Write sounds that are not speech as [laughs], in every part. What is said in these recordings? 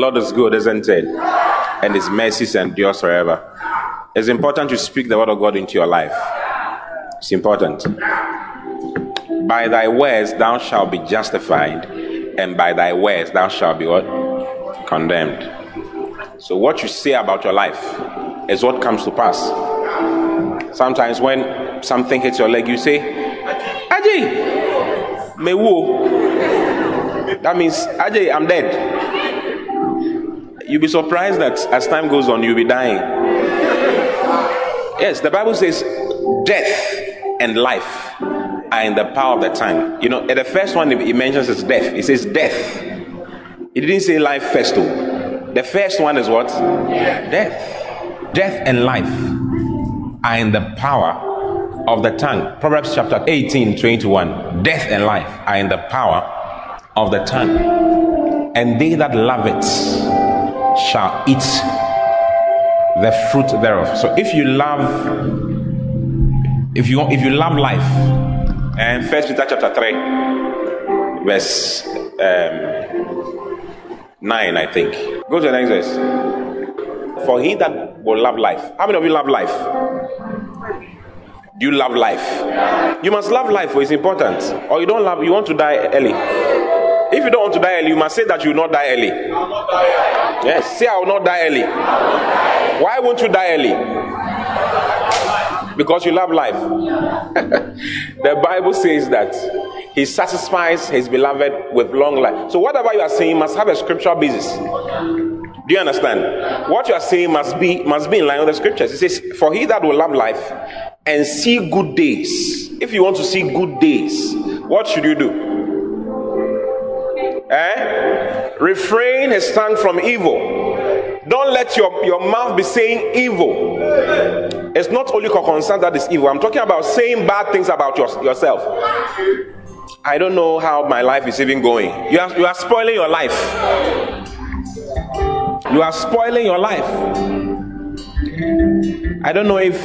Lord is good, isn't it? And his mercies endure forever. It's important to speak the word of God into your life. It's important. By thy words thou shalt be justified, and by thy words thou shalt be what? Condemned. So what you say about your life is what comes to pass. Sometimes when something hits your leg, you say, Ajay, mewo. That means, Ajay, I'm dead. You'll be surprised that as time goes on, you'll be dying. Yes, the Bible says death and life are in the power of the tongue. You know, the first one it mentions is death. It says death. It didn't say life first, though. The first one is what? Death. Death and life are in the power of the tongue. Proverbs chapter 18, 21. Death and life are in the power of the tongue. And they that love it shall eat the fruit thereof. So if you love, if you if you love life, and First Peter chapter three, verse um, nine, I think. Go to the next verse. For he that will love life. How many of you love life? Do you love life? You must love life, for it's important. Or you don't love, you want to die early. If you don't want to die early, you must say that you will not die early. Yes, say I will not die early. Why won't you die early? Because you love life. [laughs] the Bible says that He satisfies His beloved with long life. So whatever you are saying must have a scriptural basis. Do you understand? What you are saying must be must be in line with the scriptures. It says, "For he that will love life and see good days." If you want to see good days, what should you do? Eh? Refrain his tongue from evil. Don't let your, your mouth be saying evil. It's not only concern that is evil. I'm talking about saying bad things about your, yourself. I don't know how my life is even going. You are, you are spoiling your life. You are spoiling your life. I don't know if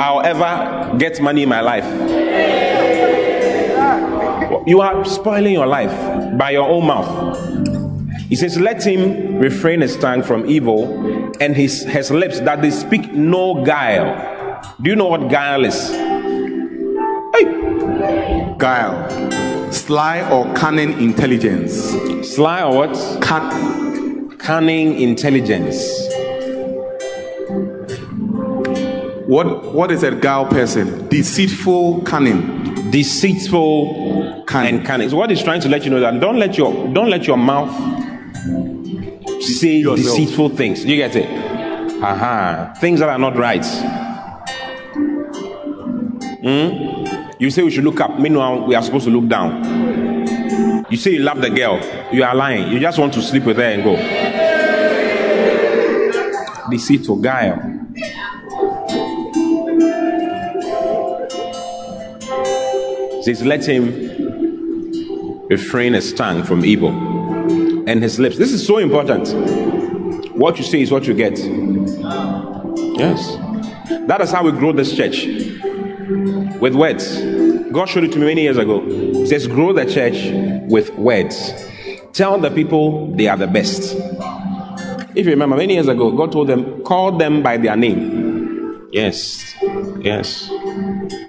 I'll ever get money in my life. You are spoiling your life by your own mouth. He says, Let him refrain his tongue from evil and his, his lips that they speak no guile. Do you know what guile is? Hey. Guile. Sly or cunning intelligence. Sly or what? Cun- Cunning intelligence. what what is a guile person? Deceitful cunning. Deceitful Cunning. and cunning. So what he's trying to let you know that don't let your don't let your mouth say Yourself. deceitful things. You get it? Aha. Things that are not right. Hmm? You say we should look up. Meanwhile, we are supposed to look down. You say you love the girl. You are lying. You just want to sleep with her and go. Deceitful guile. Says, Let him refrain his tongue from evil and his lips. This is so important. What you say is what you get. Yes. That is how we grow this church with words. God showed it to me many years ago. He says, Grow the church with words. Tell the people they are the best. If you remember, many years ago, God told them, Call them by their name. Yes. Yes.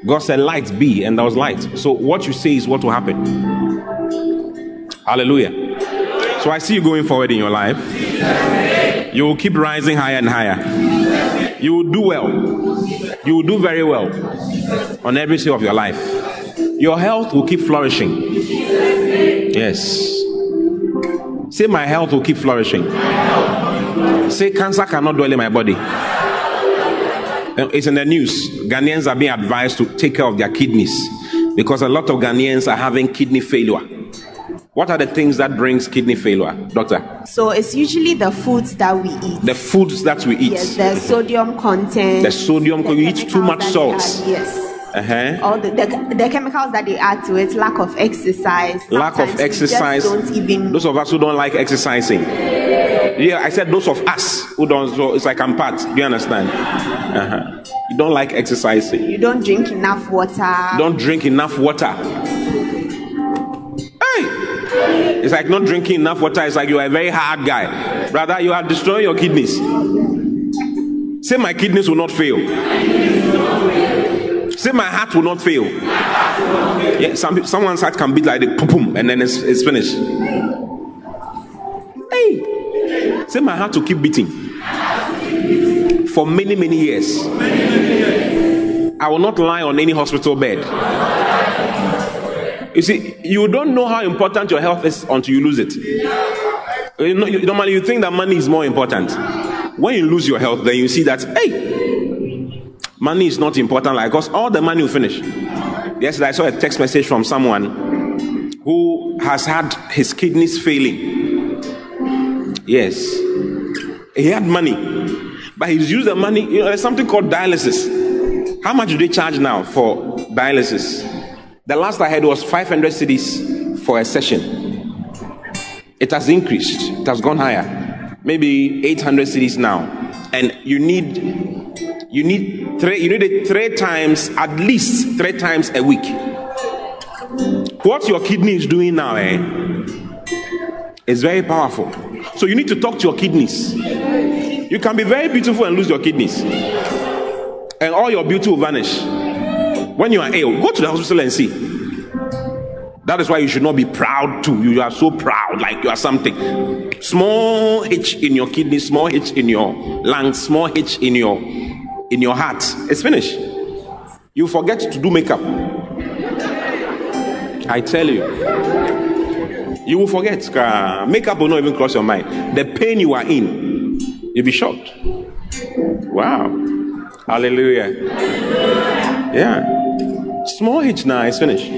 God said, Light be, and there was light. So what you say is what will happen. Hallelujah. So I see you going forward in your life. You will keep rising higher and higher. You will do well. You will do very well on every stage of your life. Your health will keep flourishing. Yes. Say, my health will keep flourishing. Say, cancer cannot dwell in my body. It's in the news. Ghanaians are being advised to take care of their kidneys because a lot of Ghanaians are having kidney failure. What are the things that brings kidney failure, doctor? So it's usually the foods that we eat. The foods that we eat. Yes, the sodium content. The sodium, the you eat too much salt. Yes. Uh-huh. All the, the, the chemicals that they add to it, lack of exercise. Lack of Sometimes we just exercise. Don't even. Those of us who don't like exercising. Yeah, I said those of us who don't. So it's like I'm part. Do you understand? Uh-huh. You don't like exercising. You don't drink enough water. Don't drink enough water. Hey! It's like not drinking enough water. It's like you are a very hard guy. Brother, you are destroying your kidneys. Say, my kidneys will not fail. Say, my heart will not fail. Yeah, some, someone's heart can beat like the pum and then it's, it's finished. Hey! Say, my heart will keep beating for many, many years. I will not lie on any hospital bed. You see, you don't know how important your health is until you lose it. You know, you- normally, you think that money is more important. When you lose your health, then you see that, hey, money is not important, like, because all the money will finish. Yesterday, I saw a text message from someone who has had his kidneys failing. Yes. He had money, but he's used the money. You know, there's something called dialysis. How much do they charge now for dialysis? The last I heard was 500 cedis for a session. It has increased. It has gone higher. Maybe 800 cedis now, and you need you need three you need it three times at least three times a week. What your kidney is doing now, eh, is very powerful. So you need to talk to your kidneys. You can be very beautiful and lose your kidneys, and all your beauty will vanish. When you are ill, go to the hospital and see. That is why you should not be proud too. You are so proud, like you are something. Small hitch in your kidney, small hitch in your lungs, small hitch in your in your heart. It's finished. You forget to do makeup. I tell you. You will forget. Makeup will not even cross your mind. The pain you are in, you'll be shocked. Wow. Hallelujah. Yeah. Small hitch now, it's finished.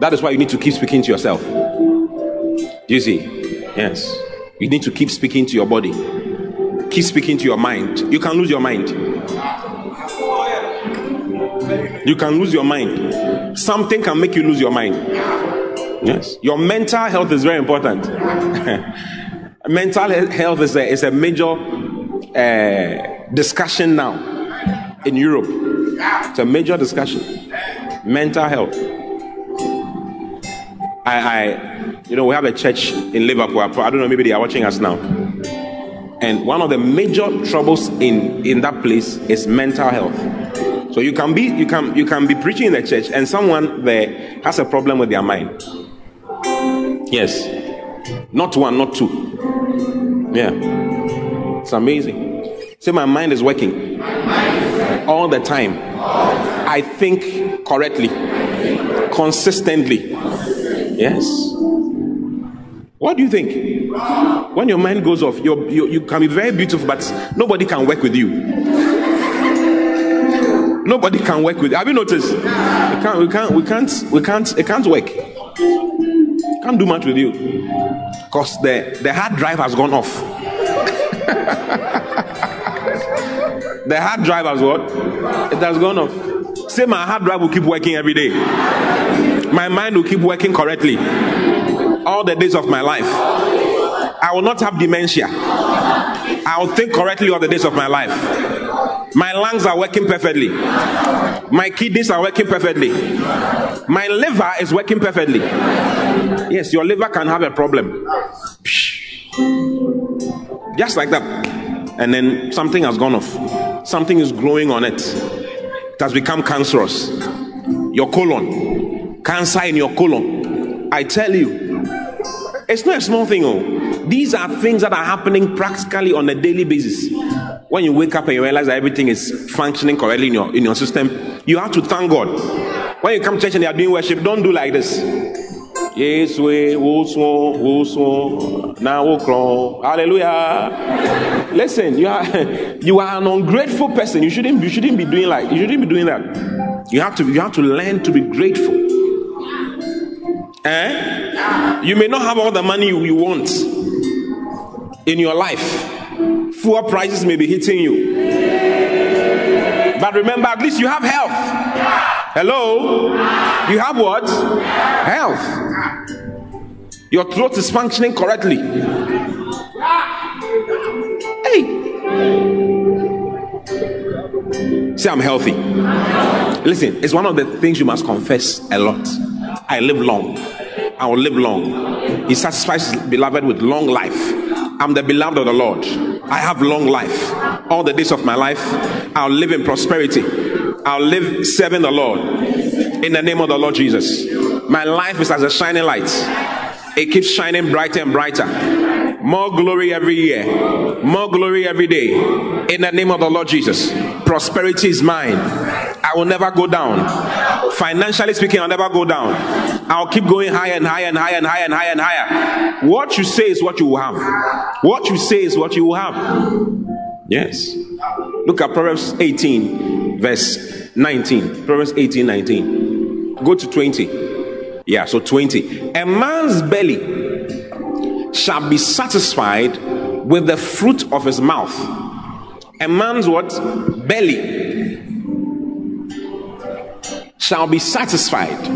That is why you need to keep speaking to yourself. You see? Yes. You need to keep speaking to your body. Keep speaking to your mind. You can lose your mind. You can lose your mind. Something can make you lose your mind. Yes. Your mental health is very important. [laughs] mental health is a, is a major uh, discussion now in Europe. It's a major discussion. Mental health. I, I, you know, we have a church in Liverpool. I don't know, maybe they are watching us now. And one of the major troubles in, in that place is mental health. So you can be you can you can be preaching in the church and someone there has a problem with their mind. Yes. Not one, not two. Yeah. It's amazing. Say my mind is working all the time. I think correctly, consistently. Yes. What do you think? When your mind goes off, you you can be very beautiful, but nobody can work with you. Nobody can work with. you. Have you noticed? We can't. We can't. We can't. We can't. It can't work. Can't do much with you, cause the the hard drive has gone off. [laughs] the hard drive has what? It has gone off. Say my hard drive will keep working every day. My mind will keep working correctly all the days of my life. I will not have dementia. I will think correctly all the days of my life. My lungs are working perfectly. My kidneys are working perfectly. My liver is working perfectly. Yes, your liver can have a problem. Just like that. And then something has gone off. Something is growing on it. It has become cancerous. Your colon. Cancer in your colon. I tell you, It's not a small thing, oh. These are things that are happening practically on a daily basis. When you wake up and you realize that everything is functioning correctly in your in your system, you have to thank God. When you come to church and they are doing worship, don't do like this. Yes, we will swan, will now will crawl. Hallelujah. Listen, you are [laughs] you are an ungrateful person. You shouldn't you shouldn't be doing like you shouldn't be doing that. You have to you have to learn to be grateful. Eh? You may not have all the money you, want in your life. Fuel prices may be hitting you. But remember, at least you have health. Hello? You have what? Health. Your throat is functioning correctly. Hey. Say, I'm healthy. Listen, it's one of the things you must confess a lot. I live long. I will live long. He satisfies his beloved with long life. I'm the beloved of the Lord. I have long life. All the days of my life, I'll live in prosperity. I'll live serving the Lord. In the name of the Lord Jesus. My life is as a shining light. It keeps shining brighter and brighter. More glory every year. More glory every day. In the name of the Lord Jesus. Prosperity is mine. I will never go down. Financially speaking, I'll never go down. I'll keep going higher and higher and higher and higher and higher and higher. What you say is what you will have. What you say is what you will have. Yes. Look at Proverbs 18, verse 19. Proverbs 18, 19. Go to 20. Yeah, so 20. A man's belly shall be satisfied with the fruit of his mouth. A man's what? Belly shall be satisfied.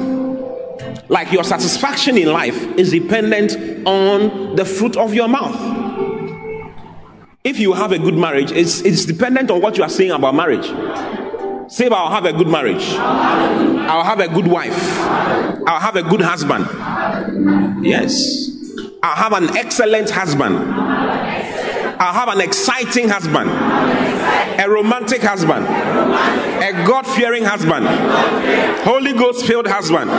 Like your satisfaction in life is dependent on the fruit of your mouth. If you have a good marriage, it's, it's dependent on what you are saying about marriage. Say, I'll have a good marriage. I'll have a good wife. I'll have a good husband. Yes. I'll have an excellent husband. I'll have an exciting husband. A romantic husband. A God fearing husband. Holy Ghost filled husband.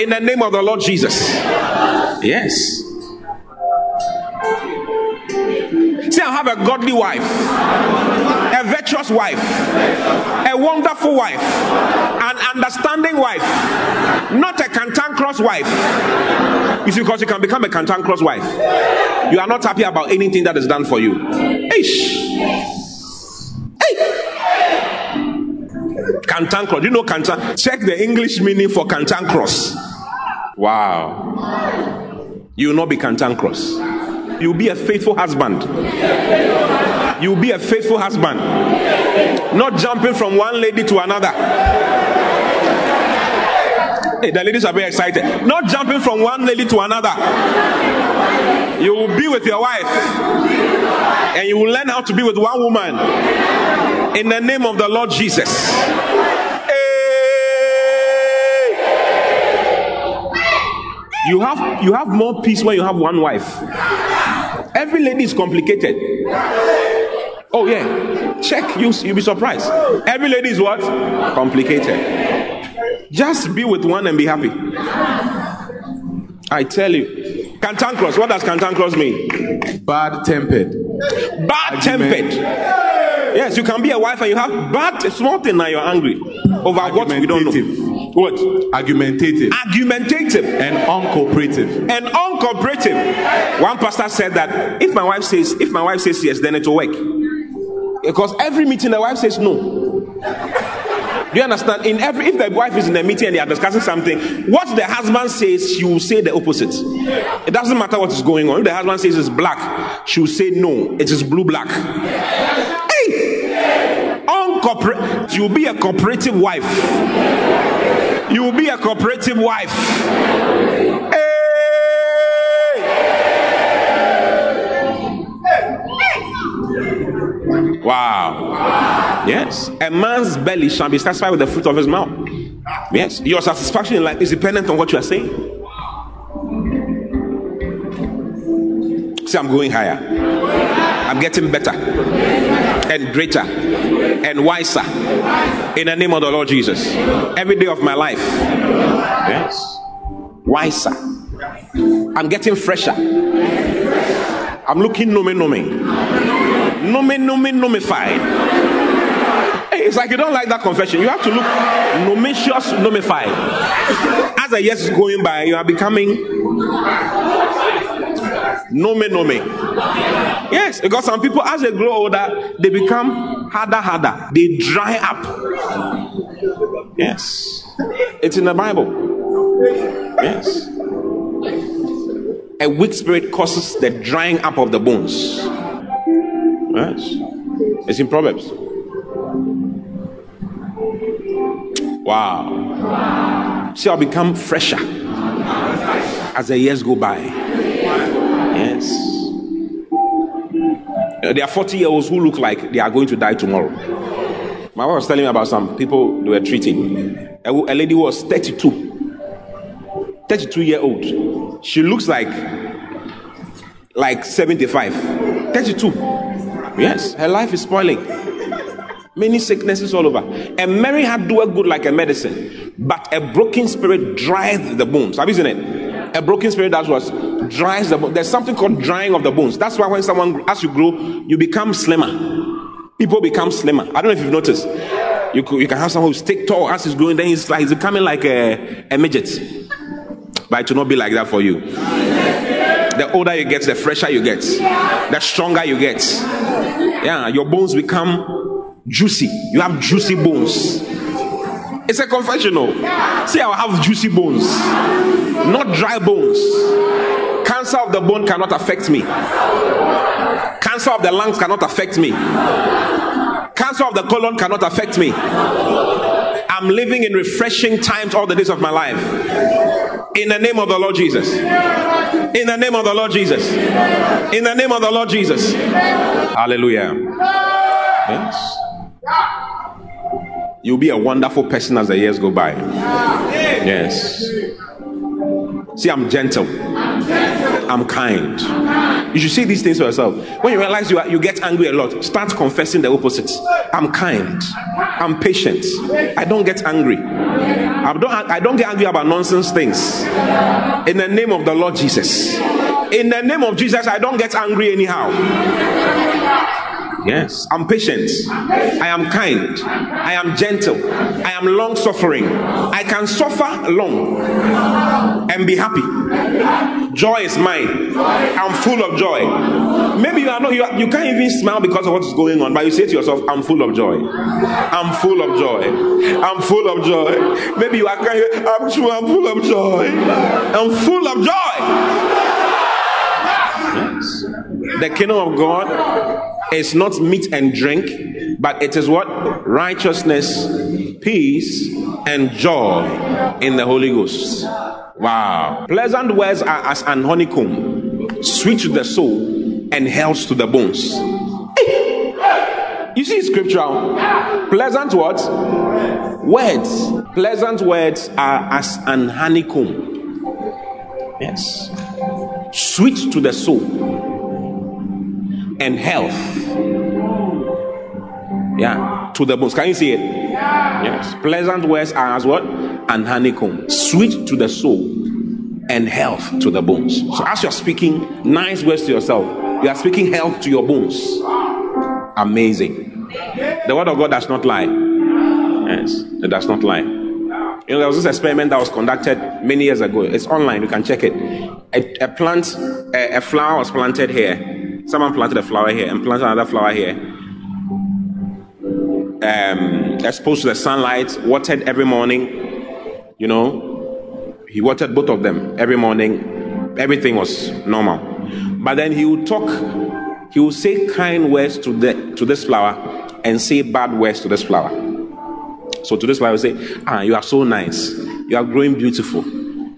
In the name of the Lord Jesus. Yes. Say, I'll have a godly wife, a virtuous wife, a wonderful wife, an understanding wife, not a cantankerous wife. See, because you can become a cantankerous wife. You are not happy about anything that is done for you. Ish. Hey. Cantankerous. Do you know cantan? Check the English meaning for cantankerous. Wow. You will not be cantankerous. You'll be a faithful husband. You'll be a faithful husband. Not jumping from one lady to another. Hey, the ladies are very excited. Not jumping from one lady to another. You will be with your wife. And you will learn how to be with one woman. In the name of the Lord Jesus. You have you have more peace when you have one wife. Every lady is complicated. Oh yeah, check. You you'll be surprised. Every lady is what? Complicated. Just be with one and be happy. I tell you. Cantankerous. What does cantankerous mean? Bad tempered. Bad tempered. Yes, you can be a wife and you have bad small thing now you're angry over what we don't know. What? Argumentative. Argumentative. And uncooperative. And uncooperative. One pastor said that if my wife says if my wife says yes, then it will work. Because every meeting the wife says no. Do you understand? In every if the wife is in a meeting and they are discussing something, what the husband says, she will say the opposite. It doesn't matter what is going on. If the husband says it's black, she will say no, it is blue black. Hey! Uncooperative. You'll be a cooperative wife. You will be a cooperative wife. Hey! Wow. Yes. A man's belly shall be satisfied with the fruit of his mouth. Yes. Your satisfaction in life is dependent on what you are saying. Say, I'm going higher. I'm getting better and greater and wiser in the name of the Lord Jesus. Every day of my life. Yes. Wiser. I'm getting fresher. I'm looking nome nome. Nome nome nomified. Hey, it's like you don't like that confession. You have to look nomicious nomified. As the years is going by, you are becoming nome nome. Yes, because some people, as they grow older, they become harder, harder. They dry up. Yes, it's in the Bible. Yes. A weak spirit causes the drying up of the bones. Yes. It's in Proverbs. Wow. See, I'll become fresher as the years go by. Yes. Uh, There are 40 year olds who look like they are going to die tomorrow. My wife was telling me about some people they were treating. A, a lady was 32. 32 year old. She looks like like 75. 32. Yes, her life is spoiling. Many sicknesses all over. A merry heart doeth good like a medicine, but a broken spirit dries the bones. Have you seen it? A broken spirit that was dries the. There's something called drying of the bones. That's why when someone, as you grow, you become slimmer. People become slimmer. I don't know if you've noticed. You, you can have someone who's thick, tall as he's growing, then he's like he's becoming like a, a midget. But it will not be like that for you. The older you get, the fresher you get, the stronger you get. Yeah, your bones become juicy. You have juicy bones. It's a confessional. See, I have juicy bones, not dry bones. Cancer of the bone cannot affect me. Cancer of the lungs cannot affect me. Cancer of the colon cannot affect me. I'm living in refreshing times all the days of my life. In the name of the Lord Jesus. In the name of the Lord Jesus. In the name of the Lord Jesus. Hallelujah. Yes. You'll be a wonderful person as the years go by. Yes. See, I'm gentle. I'm kind. You should say these things for yourself. When you realize you, are, you get angry a lot, start confessing the opposite. I'm kind. I'm patient. I don't get angry. I don't, I don't get angry about nonsense things. In the name of the Lord Jesus. In the name of Jesus, I don't get angry anyhow. Yes, I'm patient. I am kind. I am gentle. I am long suffering. I can suffer long and be happy. Joy is mine. I'm full of joy. Maybe you are not, you, are, you can't even smile because of what is going on, but you say to yourself, I'm full of joy. I'm full of joy. I'm full of joy. Maybe you are crying, I'm sure I'm full of joy. I'm full of joy. Yes. The kingdom of God is not meat and drink, but it is what? Righteousness, peace, and joy in the Holy Ghost. Wow. Pleasant words are as an honeycomb, sweet to the soul and health to the bones. You see scriptural. Pleasant words? Words. Pleasant words are as an honeycomb. Yes. Sweet to the soul and health. Yeah, to the bones. Can you see it? Yes. Pleasant words are as what? An honeycomb. Sweet to the soul and health to the bones. So as you're speaking nice words to yourself, you are speaking health to your bones. Amazing. The word of God does not lie. Yes, it does not lie. You know, there was this experiment that was conducted many years ago. It's online, you can check it. A, a plant, a, a flower was planted here. Someone planted a flower here and planted another flower here. Um, exposed to the sunlight, watered every morning. You know, he watered both of them every morning. Everything was normal. But then he would talk, he would say kind words to the to this flower and say bad words to this flower. So to this flower, he would say, Ah, you are so nice. You are growing beautiful,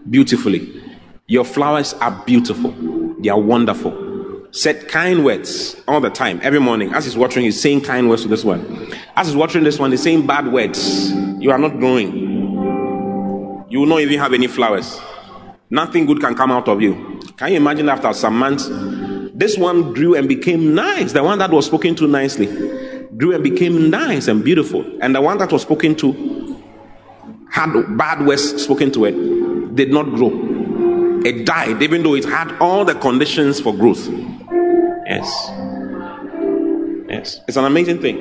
beautifully. Your flowers are beautiful. They are wonderful. Said kind words all the time, every morning. As he's watering, he's saying kind words to this one. As he's watering this one, he's saying bad words. You are not growing. You will not even have any flowers. Nothing good can come out of you. Can you imagine after some months, this one grew and became nice. The one that was spoken to nicely grew and became nice and beautiful. And the one that was spoken to had bad words spoken to it, did not grow. It died, even though it had all the conditions for growth. Yes. Yes. It's an amazing thing.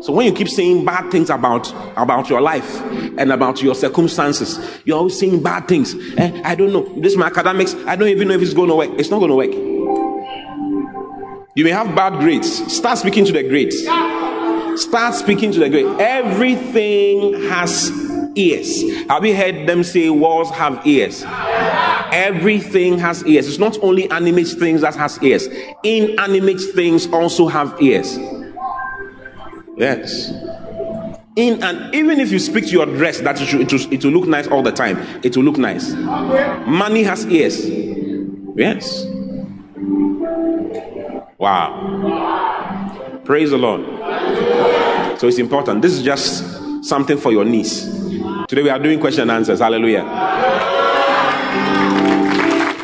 So when you keep saying bad things about about your life and about your circumstances, you're always saying bad things. Eh, I don't know. This my academics. I don't even know if it's going to work. It's not going to work. You may have bad grades. Start speaking to the grades. Start speaking to the grades. Everything has ears. Have you heard them say walls have ears? Everything has ears. It's not only animate things that has ears. Inanimate things also have ears. Yes. In and even if you speak to your dress that it, will, it will look nice all the time, it will look nice. Money has ears. Yes. Wow. Praise the Lord. So it's important. This is just something for your niece. Today we are doing question and answers. Hallelujah.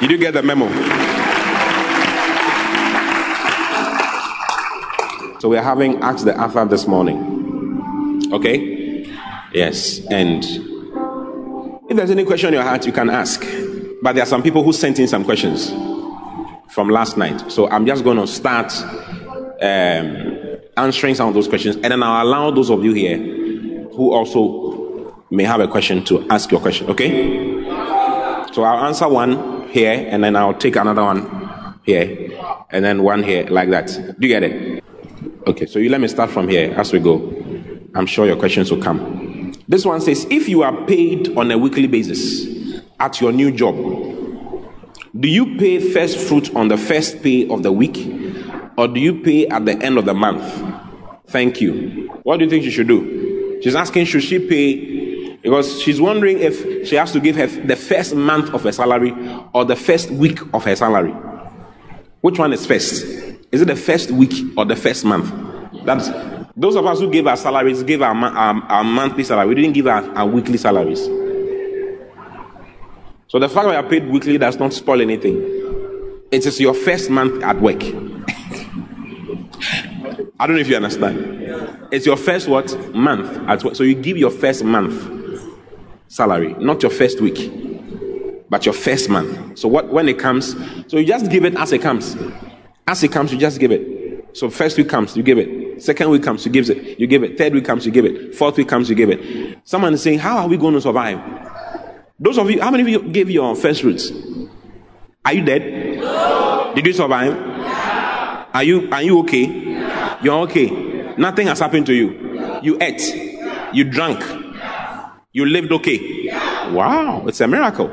Did you get the memo? So we are having Ask the Author this morning. Okay? Yes. And if there's any question in your heart, you can ask. But there are some people who sent in some questions from last night. So I'm just going to start um, answering some of those questions. And then I'll allow those of you here who also may have a question to ask your question. Okay? So I'll answer one here and then I'll take another one here and then one here like that. Do you get it? Okay, so you let me start from here as we go. I'm sure your questions will come. This one says if you are paid on a weekly basis at your new job, do you pay first fruit on the first pay of the week or do you pay at the end of the month? Thank you. What do you think she should do? She's asking, should she pay? Because she's wondering if she has to give her the first month of her salary or the first week of her salary. Which one is first? Is it the first week or the first month? That's those of us who gave our salaries gave our, our, our monthly salary. We didn't give our, our weekly salaries. So the fact that you are paid weekly does not spoil anything. It is your first month at work. [laughs] I don't know if you understand. It's your first what month at work. So you give your first month salary, not your first week, but your first month. So what when it comes, so you just give it as it comes. As it comes, you just give it. So first week comes, you give it. Second week comes, you give it. You give it. Third week comes, you give it. Fourth week comes, you give it. Someone is saying, How are we going to survive? Those of you, how many of you gave your first fruits? Are you dead? No. Did you survive? Are you are you okay? You're okay. Nothing has happened to you. You ate. You drank. You lived okay. Wow, it's a miracle.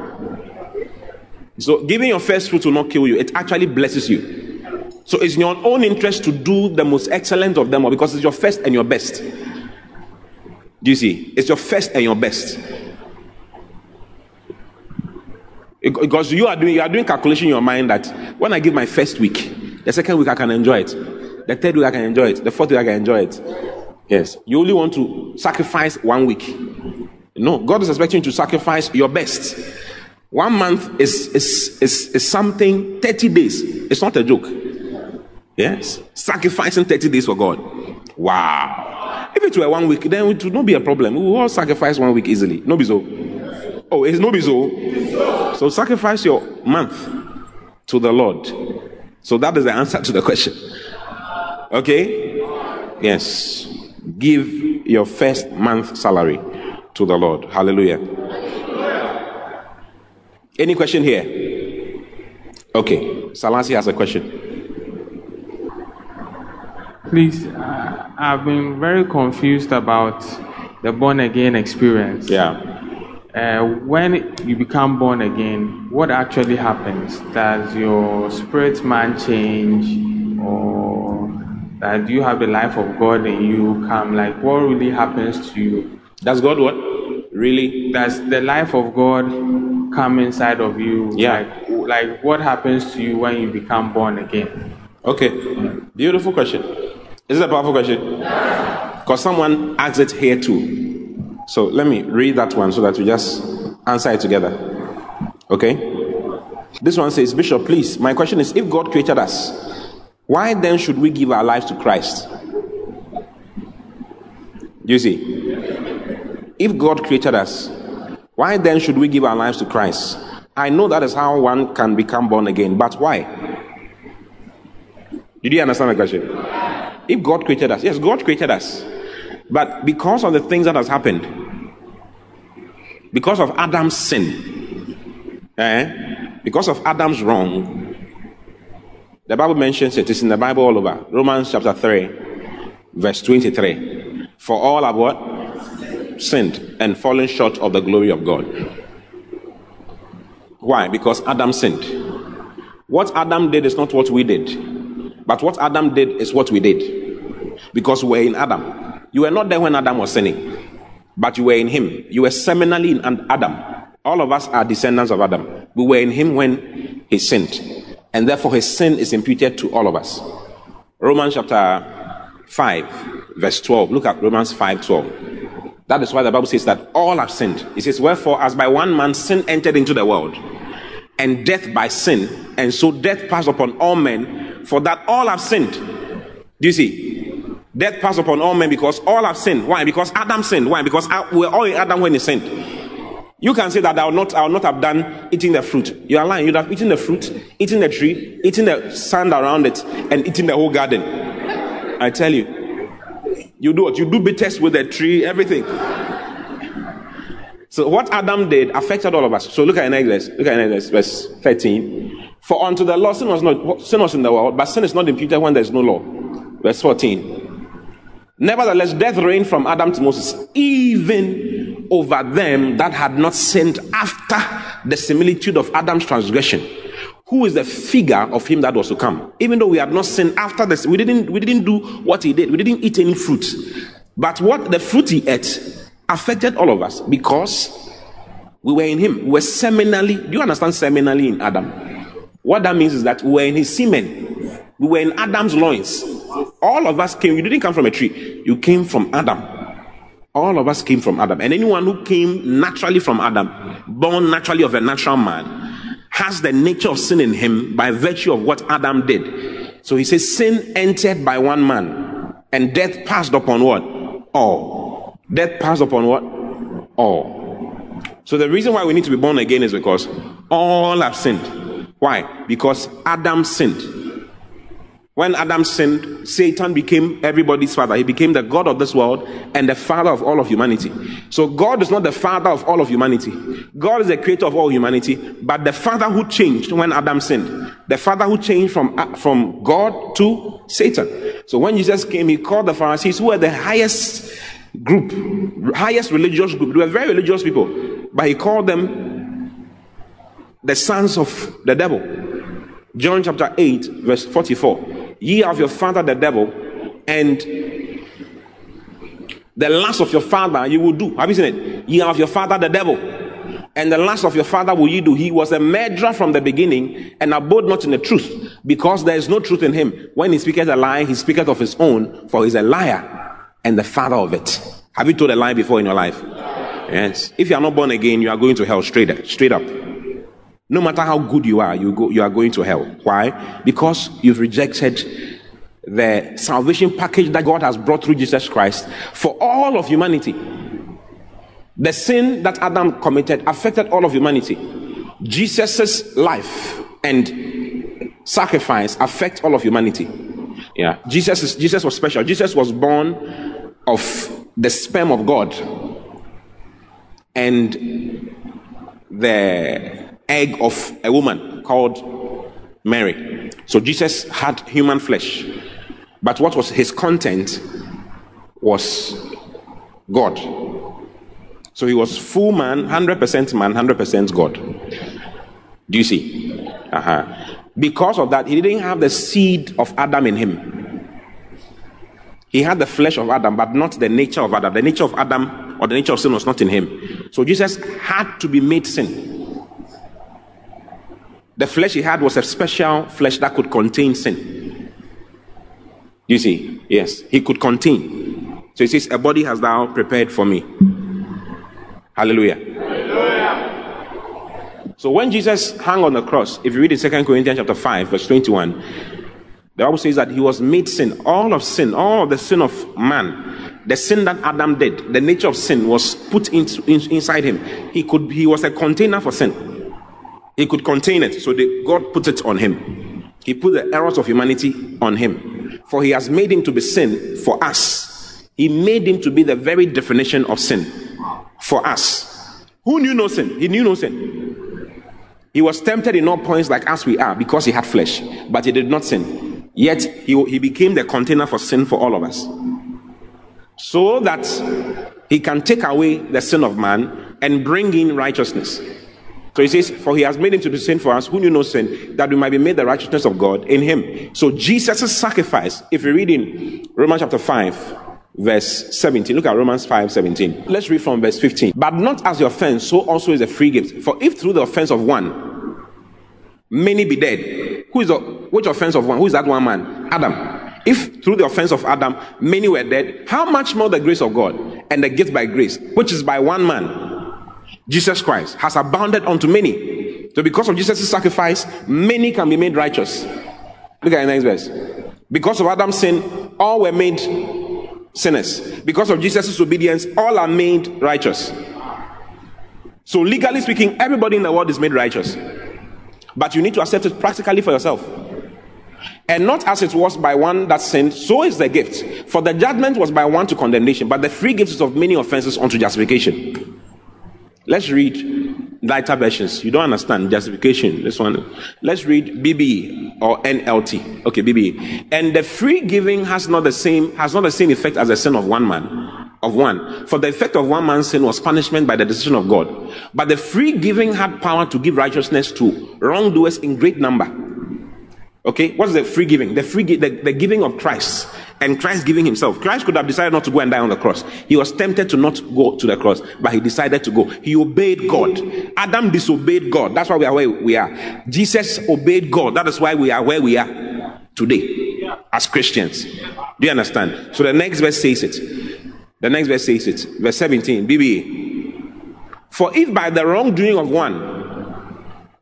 So giving your first fruit will not kill you. It actually blesses you. So it's in your own interest to do the most excellent of them all because it's your first and your best. Do you see? It's your first and your best. Because you are doing you are doing calculation in your mind that when I give my first week, the second week I can enjoy it, the third week I can enjoy it, the fourth week I can enjoy it. Yes. You only want to sacrifice one week. No, God is expecting you to sacrifice your best. One month is, is, is, is something, 30 days. It's not a joke. Yes. Sacrificing 30 days for God. Wow. If it were one week, then it would not be a problem. We will all sacrifice one week easily. No be so. Oh, it's no be so. So sacrifice your month to the Lord. So that is the answer to the question. Okay? Yes. Give your first month salary to the Lord. Hallelujah. Any question here? Okay. Salasi has a question. Please, uh, I've been very confused about the born again experience. Yeah. Uh, when you become born again, what actually happens? Does your spirit man change, or that do you have the life of God in you come? Like, what really happens to you? Does God what? Really? Does the life of God come inside of you? Yeah. Like, like what happens to you when you become born again? Okay. Beautiful question. Is it a powerful question? Because someone asked it here too. So let me read that one so that we just answer it together. Okay? This one says, Bishop, please, my question is if God created us, why then should we give our lives to Christ? You see? If God created us, why then should we give our lives to Christ? I know that is how one can become born again, but why? Did you understand the question? If God created us, yes, God created us. But because of the things that has happened, because of Adam's sin, eh, because of Adam's wrong, the Bible mentions it. It's in the Bible all over. Romans chapter 3, verse 23. For all have what? Sinned and fallen short of the glory of God. Why? Because Adam sinned. What Adam did is not what we did. But what Adam did is what we did. Because we were in Adam. You were not there when Adam was sinning. But you were in him. You were seminally in Adam. All of us are descendants of Adam. We were in him when he sinned. And therefore his sin is imputed to all of us. Romans chapter 5, verse 12. Look at Romans 5 12. That is why the Bible says that all have sinned. It says, Wherefore, as by one man sin entered into the world, and death by sin, and so death passed upon all men, for that all have sinned. Do you see? Death passed upon all men because all have sinned. Why? Because Adam sinned. Why? Because we're all in Adam when he sinned. You can say that I will not, I will not have done eating the fruit. You are lying. You'd have eaten the fruit, eaten the tree, eaten the sand around it, and eaten the whole garden. I tell you. You do what? You do bitters with the tree, everything. So what Adam did affected all of us. So look at next Look at next verse 13. For unto the law sin was not sin was in the world, but sin is not imputed when there is no law. Verse 14. Nevertheless, death reigned from Adam to Moses, even over them that had not sinned after the similitude of Adam's transgression who is the figure of him that was to come. Even though we had not sinned after this, we didn't we didn't do what he did. We didn't eat any fruit. But what the fruit he ate affected all of us because we were in him. We were seminally. Do you understand seminally in Adam? What that means is that we were in his semen. We were in Adam's loins. All of us came. You didn't come from a tree. You came from Adam. All of us came from Adam. And anyone who came naturally from Adam, born naturally of a natural man, has the nature of sin in him by virtue of what Adam did. So he says, sin entered by one man, and death passed upon what? All. Death passed upon what? All. So the reason why we need to be born again is because all have sinned. Why? Because Adam sinned. When Adam sinned, Satan became everybody's father. He became the God of this world and the father of all of humanity. So God is not the father of all of humanity. God is the creator of all humanity, but the father who changed when Adam sinned. The father who changed from, uh, from God to Satan. So when Jesus came, he called the Pharisees, who were the highest group, highest religious group. They were very religious people, but he called them the sons of the devil. John chapter 8, verse 44 ye of your father the devil, and the lust of your father you will do. Have you seen it? Ye of your father the devil, and the lust of your father will ye do. He was a murderer from the beginning, and abode not in the truth, because there is no truth in him. When he speaketh a lie, he speaketh of his own, for he is a liar and the father of it. Have you told a lie before in your life? Yes. If you are not born again, you are going to hell straight. Straight up. No matter how good you are, you, go, you are going to hell. Why? Because you've rejected the salvation package that God has brought through Jesus Christ for all of humanity. The sin that Adam committed affected all of humanity. Jesus' life and sacrifice affect all of humanity. Yeah. Jesus is, Jesus was special. Jesus was born of the sperm of God. And the egg of a woman called Mary. So Jesus had human flesh, but what was his content was God. So he was full man, 100% man, 100% God. Do you see? Uh-huh. Because of that, he didn't have the seed of Adam in him. He had the flesh of Adam, but not the nature of Adam. The nature of Adam or the nature of sin was not in him. So Jesus had to be made sin. The flesh he had was a special flesh that could contain sin. You see? Yes, he could contain. So he says, A body has thou prepared for me. Hallelujah. Hallelujah. So when Jesus hung on the cross, if you read in 2 Corinthians chapter 5, verse 21, the Bible says that he was made sin. All of sin, all of the sin of man, the sin that Adam did, the nature of sin was put into, in, inside him. He could he was a container for sin. He could contain it, so they, God put it on him. He put the errors of humanity on him. For he has made him to be sin for us. He made him to be the very definition of sin for us. Who knew no sin? He knew no sin. He was tempted in all points like us we are because he had flesh, but he did not sin. Yet he, he became the container for sin for all of us. So that he can take away the sin of man and bring in righteousness. So he says, For he has made him to be sin for us who knew no sin, that we might be made the righteousness of God in him. So Jesus' sacrifice, if you read in Romans chapter 5, verse 17, look at Romans 5 17. Let's read from verse 15. But not as the offense, so also is the free gift. For if through the offense of one, many be dead, who is the, which offense of one? Who is that one man? Adam. If through the offense of Adam many were dead, how much more the grace of God and the gift by grace, which is by one man, Jesus Christ has abounded unto many. So because of Jesus' sacrifice, many can be made righteous. Look at the next verse. Because of Adam's sin, all were made sinners. Because of Jesus' obedience, all are made righteous. So legally speaking, everybody in the world is made righteous. But you need to accept it practically for yourself. And not as it was by one that sinned, so is the gift. For the judgment was by one to condemnation, but the free gift is of many offenses unto justification. Let's read lighter versions. You don't understand justification. This one. Let's read BB or NLT. Okay, BB. And the free giving has not the same has not the same effect as the sin of one man. Of one. For the effect of one man's sin was punishment by the decision of God. But the free giving had power to give righteousness to wrongdoers in great number. Okay, what's the free giving? The free the, the giving of Christ and Christ giving himself. Christ could have decided not to go and die on the cross. He was tempted to not go to the cross, but he decided to go. He obeyed God. Adam disobeyed God. That's why we are where we are. Jesus obeyed God. That is why we are where we are today as Christians. Do you understand? So the next verse says it. The next verse says it. Verse 17. BB. For if by the wrongdoing of one,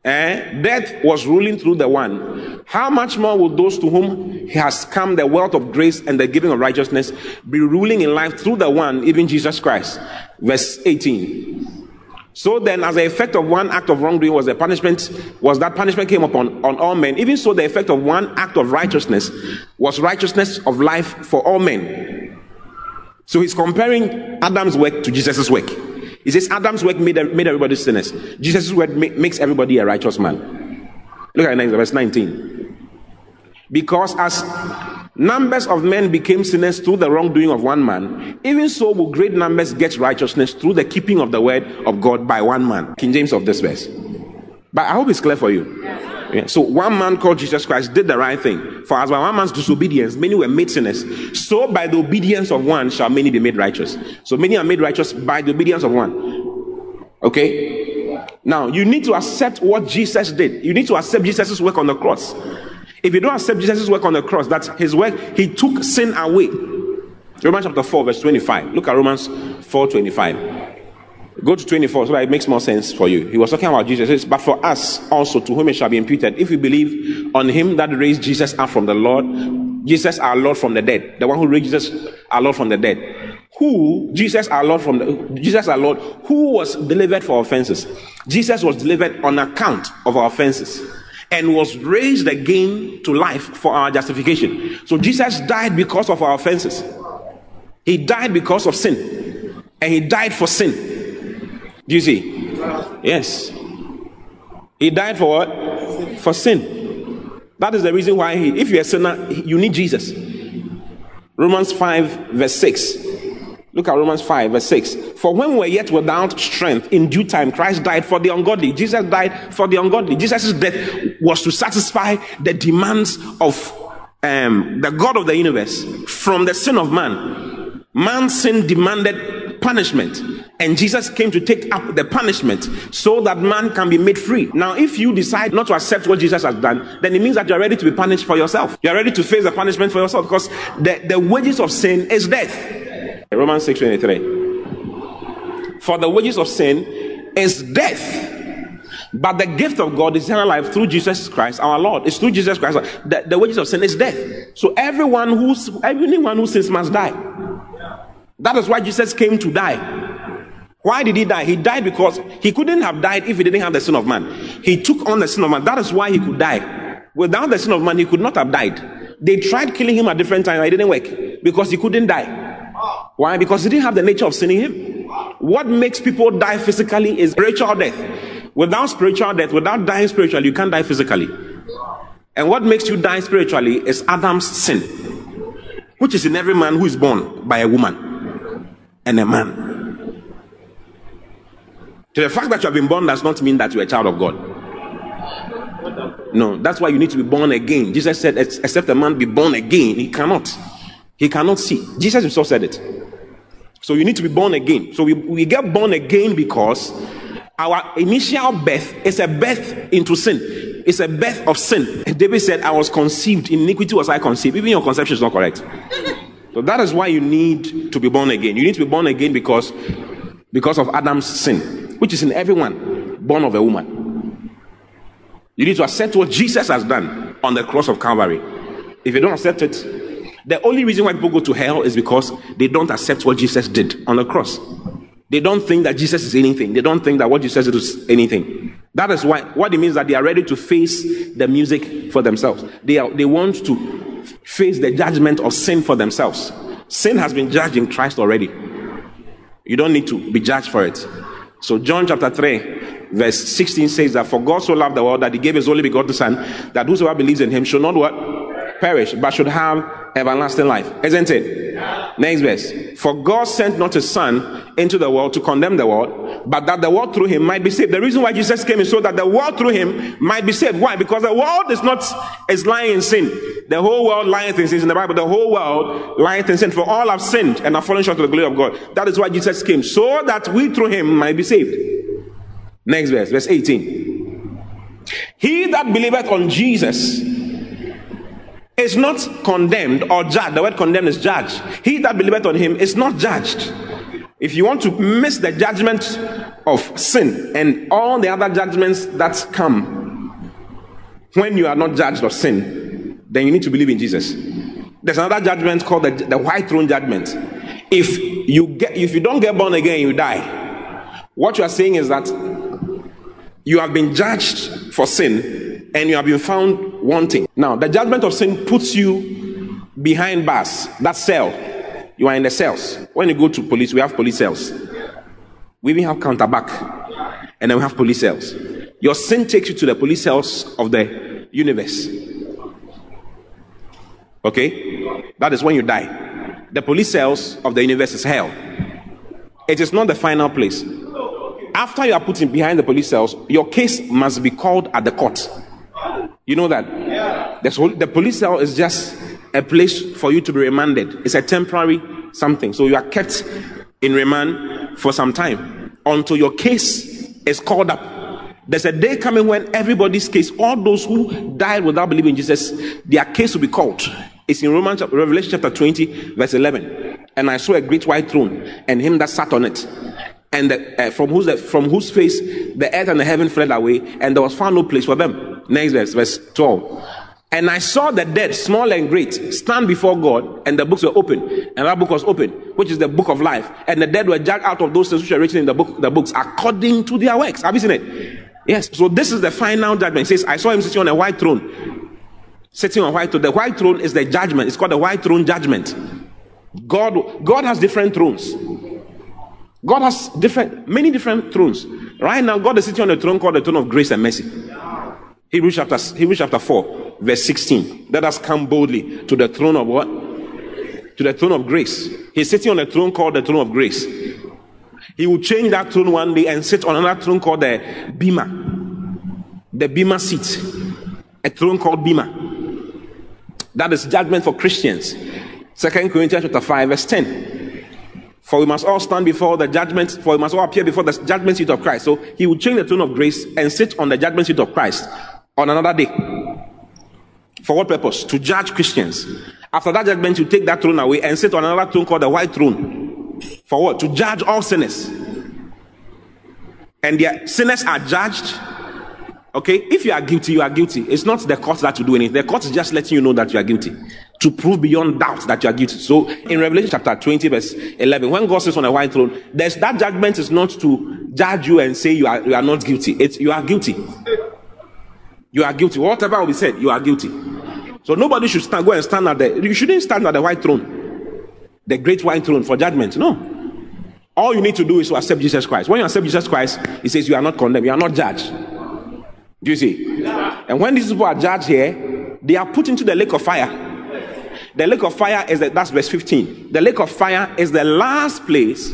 eh, death was ruling through the one, how much more will those to whom he has come the wealth of grace and the giving of righteousness be ruling in life through the one, even Jesus Christ? Verse 18. So then, as the effect of one act of wrongdoing was the punishment, was that punishment came upon on all men. Even so, the effect of one act of righteousness was righteousness of life for all men. So he's comparing Adam's work to Jesus' work. He says Adam's work made, made everybody sinners. Jesus' work makes everybody a righteous man. Look at verse 19. Because as numbers of men became sinners through the wrongdoing of one man, even so will great numbers get righteousness through the keeping of the word of God by one man. King James of this verse. But I hope it's clear for you. Yeah. So one man called Jesus Christ did the right thing. For as by one man's disobedience, many were made sinners. So by the obedience of one shall many be made righteous. So many are made righteous by the obedience of one. Okay? Now you need to accept what Jesus did. You need to accept Jesus' work on the cross. If you don't accept Jesus' work on the cross, that's his work, he took sin away. Romans chapter 4, verse 25. Look at Romans 4 25. Go to 24 so that it makes more sense for you. He was talking about Jesus. Says, but for us also, to whom it shall be imputed, if we believe on him that raised Jesus up from the Lord, Jesus our Lord from the dead, the one who raised Jesus our Lord from the dead, who Jesus our Lord from the Jesus our Lord, who was delivered for offenses. Jesus was delivered on account of our offenses and was raised again to life for our justification. So Jesus died because of our offenses. He died because of sin, and he died for sin. Do you see? Yes. He died for what? For sin. That is the reason why he, if you're a sinner, you need Jesus. Romans 5, verse 6. Look at Romans 5, verse 6. For when we were yet without strength, in due time, Christ died for the ungodly. Jesus died for the ungodly. Jesus' death was to satisfy the demands of um, the God of the universe from the sin of man. Man's sin demanded punishment. And Jesus came to take up the punishment so that man can be made free. Now, if you decide not to accept what Jesus has done, then it means that you're ready to be punished for yourself. You're ready to face the punishment for yourself because the, the wages of sin is death. Romans 6 23. For the wages of sin is death. But the gift of God is eternal life through Jesus Christ, our Lord. It's through Jesus Christ. The, the wages of sin is death. So everyone who's anyone who sins must die. That is why Jesus came to die Why did he die? He died because he couldn't have died if he didn't have the sin of man. He took on the sin of man. That is why he could die. Without the sin of man, he could not have died. They tried killing him at different times. It didn't work because he couldn't die. Why? Because he didn't have the nature of sin in him. What makes people die physically is spiritual death. Without spiritual death, without dying spiritually, you can't die physically. And what makes you die spiritually is Adam's sin, which is in every man who is born by a woman and a man. To the fact that you have been born does not mean that you're a child of God. No, that's why you need to be born again. Jesus said, except a man be born again, he cannot. He cannot see. Jesus himself said it. So you need to be born again. So we, we get born again because our initial birth is a birth into sin. It's a birth of sin. David said, I was conceived, in iniquity was I conceived. Even your conception is not correct. So that is why you need to be born again. You need to be born again because, because of Adam's sin, which is in everyone born of a woman. You need to accept what Jesus has done on the cross of Calvary. If you don't accept it, the only reason why people go to hell is because they don't accept what Jesus did on the cross. They don't think that Jesus is anything. They don't think that what Jesus is anything. That is why what it means that they are ready to face the music for themselves. They are, they want to face the judgment of sin for themselves. Sin has been judged in Christ already. You don't need to be judged for it. So John chapter 3, verse 16 says that for God so loved the world that he gave his only begotten son, that whosoever believes in him should not what? Perish, but should have everlasting life. Isn't it? Next verse. For God sent not his son into the world to condemn the world, but that the world through him might be saved. The reason why Jesus came is so that the world through him might be saved. Why? Because the world is not is lying in sin. The whole world lieth in sin in the Bible. The whole world lieth in sin. For all have sinned and are fallen short of the glory of God. That is why Jesus came, so that we through him might be saved. Next verse, verse 18. He that believeth on Jesus is not condemned or judged. The word condemned is judged. He that believeth on him is not judged. If you want to miss the judgment of sin and all the other judgments that come when you are not judged of sin, then you need to believe in Jesus. There's another judgment called the, the white throne judgment. If you get if you don't get born again, you die. What you are saying is that you have been judged for sin and you have been found wanting. Now, the judgment of sin puts you behind bars, that cell. You are in the cells. When you go to police, we have police cells. We even have counter back, and then we have police cells. Your sin takes you to the police cells of the universe. Okay? That is when you die. The police cells of the universe is hell. It is not the final place. After you are put in behind the police cells, your case must be called at the court. You know that? Yeah. The police cell is just a place for you to be remanded. It's a temporary something. So you are kept in remand for some time until your case is called up. There's a day coming when everybody's case, all those who died without believing in Jesus, their case will be called. It's in Romans, Revelation chapter 20, verse 11. And I saw a great white throne and him that sat on it and the, uh, from, whose, from whose face the earth and the heaven fled away, and there was found no place for them. Next verse, verse 12. And I saw the dead, small and great, stand before God, and the books were open. And that book was open, which is the book of life. And the dead were judged out of those things which are written in the book, the books, according to their works. Have you seen it? Yes. So this is the final judgment. It says, I saw him sitting on a white throne. Sitting on white throne. The white throne is the judgment. It's called the white throne judgment. God, God has different thrones. God has different, many different thrones. Right now, God is sitting on a throne called the throne of grace and mercy. Hebrews chapter, Hebrews chapter 4, verse 16. Let us come boldly to the throne of what? To the throne of grace. He's sitting on a throne called the throne of grace. He will change that throne one day and sit on another throne called the Bema. The Bema seat. A throne called Bema. That is judgment for Christians. Second Corinthians chapter 5, verse 10. For we must all stand before the judgment, for we must all appear before the judgment seat of Christ. So he will change the throne of grace and sit on the judgment seat of Christ on another day. For what purpose? To judge Christians. After that judgment, you take that throne away and sit on another throne called the white throne. For what? To judge all sinners. And their sinners are judged Okay? If you are guilty, you are guilty. It's not the court that will do anything. The court is just letting you know that you are guilty to prove beyond doubt that you are guilty. So in Revelation chapter 20, verse 11, when God sits on a white throne, there's that judgment is not to judge you and say you are, you are not guilty. It's you are guilty. You are guilty. Whatever will be said, you are guilty. So nobody should stand, go and stand at the, you shouldn't stand at the white throne, the great white throne for judgment. No. All you need to do is to accept Jesus Christ. When you accept Jesus Christ, he says you are not condemned, you are not judged. Do you see? And when these people are judged here, they are put into the lake of fire. The lake of fire is the, that's verse 15. The lake of fire is the last place.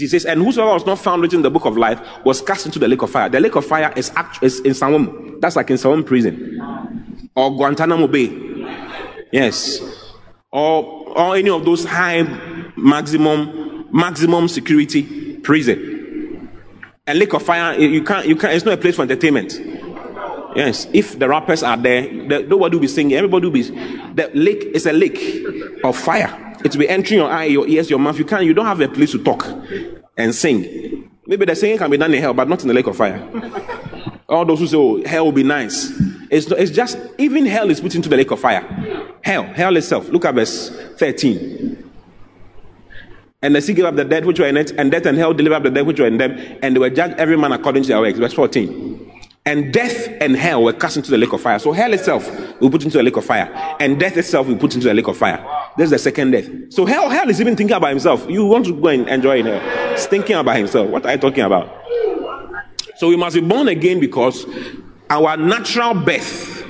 He says, and whosoever was not found written in the book of life was cast into the lake of fire. The lake of fire is, act, is in Nsawam. That's like in Nsawam prison or Guantanamo Bay. Yes. Or, or any of those high maximum, maximum security prison. And lake of fire, you can't, you can't, it's not a place for entertainment. Yes, if the rappers are there, the, nobody will be singing. Everybody will be. The lake is a lake of fire. It will be entering your eye, your ears, your mouth. You can't. You don't have a place to talk and sing. Maybe the singing can be done in hell, but not in the lake of fire. All those who say, "Oh, hell will be nice," it's, it's just even hell is put into the lake of fire. Hell, hell itself. Look at verse thirteen. And the sea gave up the dead which were in it, and death and hell delivered up the dead which were in them, and they were judged every man according to their works. Verse 14. And death and hell were cast into the lake of fire. So hell itself will put into the lake of fire. And death itself will put into the lake of fire. This is the second death. So hell, hell is even thinking about himself. You want to go and enjoy it. Eh? He's thinking about himself. What are you talking about? So we must be born again because our natural birth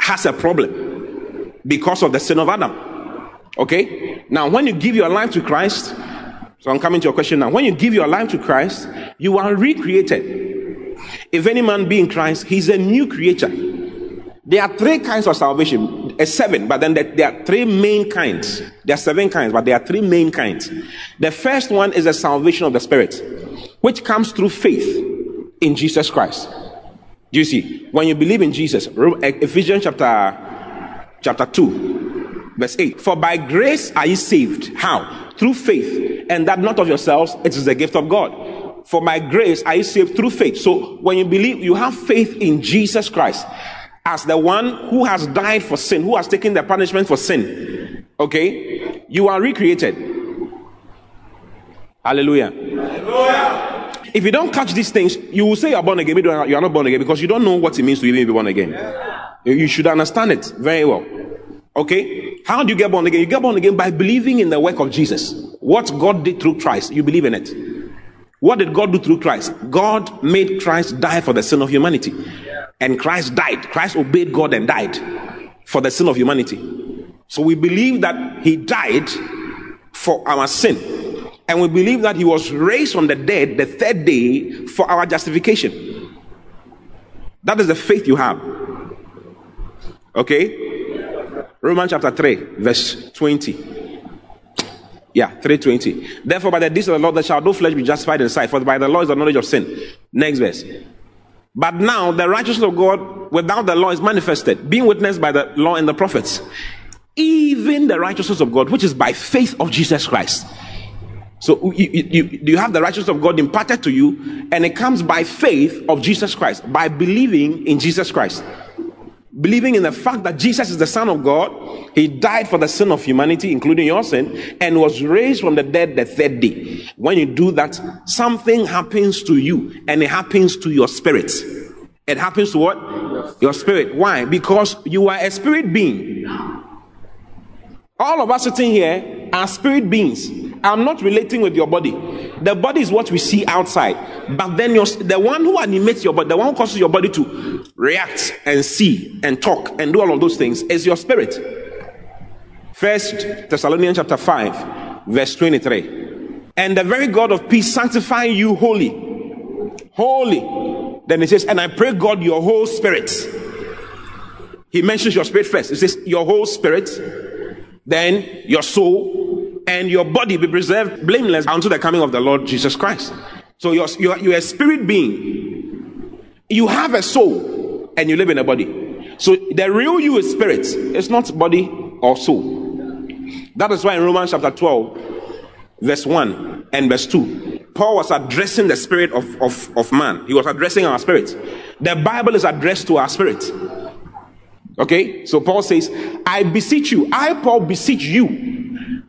has a problem because of the sin of Adam. Okay? Now, when you give your life to Christ, so I'm coming to your question now. When you give your life to Christ, you are recreated. If any man be in Christ, he's a new creature. There are three kinds of salvation, seven, but then there are three main kinds. There are seven kinds, but there are three main kinds. The first one is the salvation of the Spirit, which comes through faith in Jesus Christ. Do you see? When you believe in Jesus, Ephesians chapter chapter 2, verse 8. For by grace are ye saved. How? Through faith, and that not of yourselves, it is the gift of God for by grace are you saved through faith. So when you believe, you have faith in Jesus Christ as the one who has died for sin, who has taken the punishment for sin. Okay? You are recreated. Hallelujah. Hallelujah. If you don't catch these things, you will say you're born again, but you are not born again because you don't know what it means to even be born again. You should understand it very well. Okay? How do you get born again? You get born again by believing in the work of Jesus. What God did through Christ, you believe in it. What did God do through Christ? God made Christ die for the sin of humanity. And Christ died. Christ obeyed God and died for the sin of humanity. So we believe that he died for our sin. And we believe that he was raised from the dead the third day for our justification. That is the faith you have. Okay? Romans chapter 3, verse 20. Yeah, 320. Therefore, by the deeds of the Lord, there shall no flesh be justified in sight, for by the law is the knowledge of sin. Next verse. But now the righteousness of God without the law is manifested, being witnessed by the law and the prophets. Even the righteousness of God, which is by faith of Jesus Christ. So you, you, you have the righteousness of God imparted to you, and it comes by faith of Jesus Christ, by believing in Jesus Christ believing in the fact that Jesus is the Son of God, He died for the sin of humanity, including your sin, and was raised from the dead the third day. When you do that, something happens to you, and it happens to your spirit. It happens to what? Your spirit. Why? Because you are a spirit being. All of us sitting here are spirit beings. I'm not relating with your body. The body is what we see outside. But then you're, the one who animates your body, the one who causes your body to react and see and talk and do all of those things is your spirit. First Thessalonians chapter 5, verse 23. And the very God of peace sanctify you holy. Holy. Then it says, and I pray God your whole spirit. He mentions your spirit first. It says your whole spirit, then your soul, and your body be preserved blameless unto the coming of the Lord Jesus Christ. So you're, you're, you're a spirit being. You have a soul and you live in a body. So the real you is spirit. It's not body or soul. That is why in Romans chapter 12, verse 1 and verse 2, Paul was addressing the spirit of, of, of man. He was addressing our spirit. The Bible is addressed to our spirit. Okay, so Paul says, I beseech you, I, Paul, beseech you,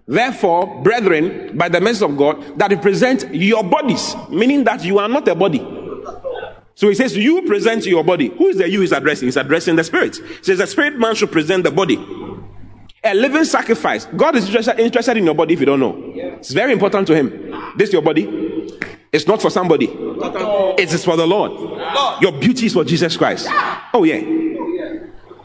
therefore, brethren, by the mercy of God, that you present your bodies, meaning that you are not a body. So he says, You present your body. Who is the you he's addressing? He's addressing the spirit. He says, The spirit man should present the body. A living sacrifice. God is interested, interested in your body if you don't know. It's very important to him. This your body. It's not for somebody. It is for the Lord. Your beauty is for Jesus Christ. Oh yeah.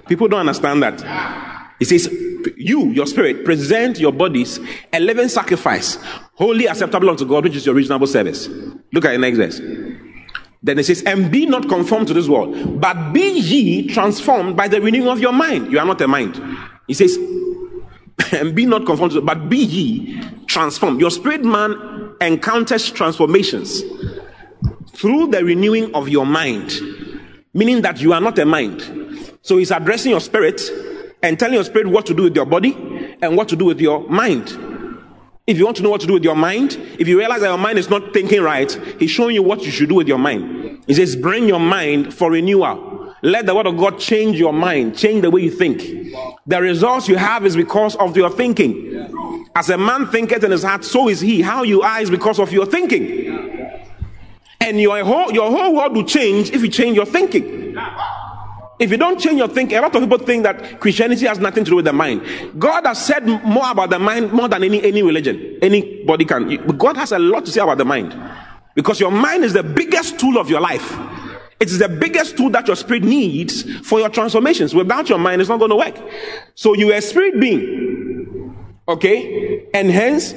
People don't understand that. He says, You, your spirit, present your bodies a living sacrifice, wholly acceptable unto God, which is your reasonable service. Look at the next verse. Then it says, And be not conformed to this world, but be ye transformed by the renewing of your mind. You are not a mind. He says, [laughs] And be not conformed to, but be ye transformed. Your spirit man encounters transformations through the renewing of your mind, meaning that you are not a mind. So he's addressing your spirit and telling your spirit what to do with your body and what to do with your mind. If you want to know what to do with your mind, if you realize that your mind is not thinking right, he's showing you what you should do with your mind. He says, bring your mind for renewal. Let the word of God change your mind, change the way you think. The results you have is because of your thinking. As a man thinketh in his heart, so is he. How you are is because of your thinking. And your whole, your whole world will change if you change your thinking. If you don't change your thinking, a lot of people think that Christianity has nothing to do with the mind. God has said more about the mind more than any, any religion. Anybody can. God has a lot to say about the mind. Because your mind is the biggest tool of your life. It is the biggest tool that your spirit needs for your transformations. Without your mind, it's not going to work. So you are a spirit being. Okay? And hence,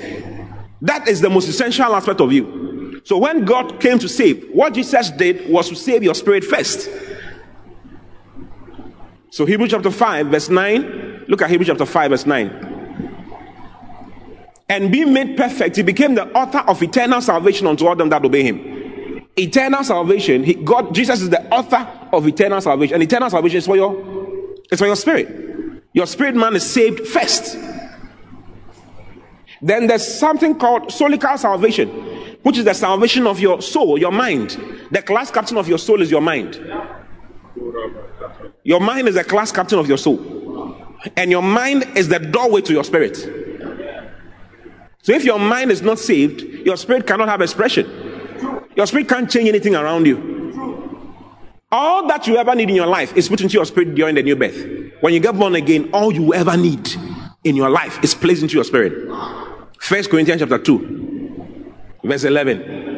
that is the most essential aspect of you. So when God came to save, what Jesus did was to save your spirit first. So, Hebrews chapter 5, verse 9. Look at Hebrews chapter 5, verse 9. And being made perfect, he became the author of eternal salvation unto all them that obey him. Eternal salvation, he, God, Jesus is the author of eternal salvation. And eternal salvation is for your, it's for your spirit. Your spirit man is saved first. Then there's something called solical salvation, which is the salvation of your soul, your mind. The class captain of your soul is your mind. Your mind is the class captain of your soul. And your mind is the doorway to your spirit. So if your mind is not saved, your spirit cannot have expression. Your spirit can't change anything around you. All that you ever need in your life is put into your spirit during the new birth. When you get born again, all you ever need in your life is placed into your spirit. First Corinthians chapter 2, verse 11.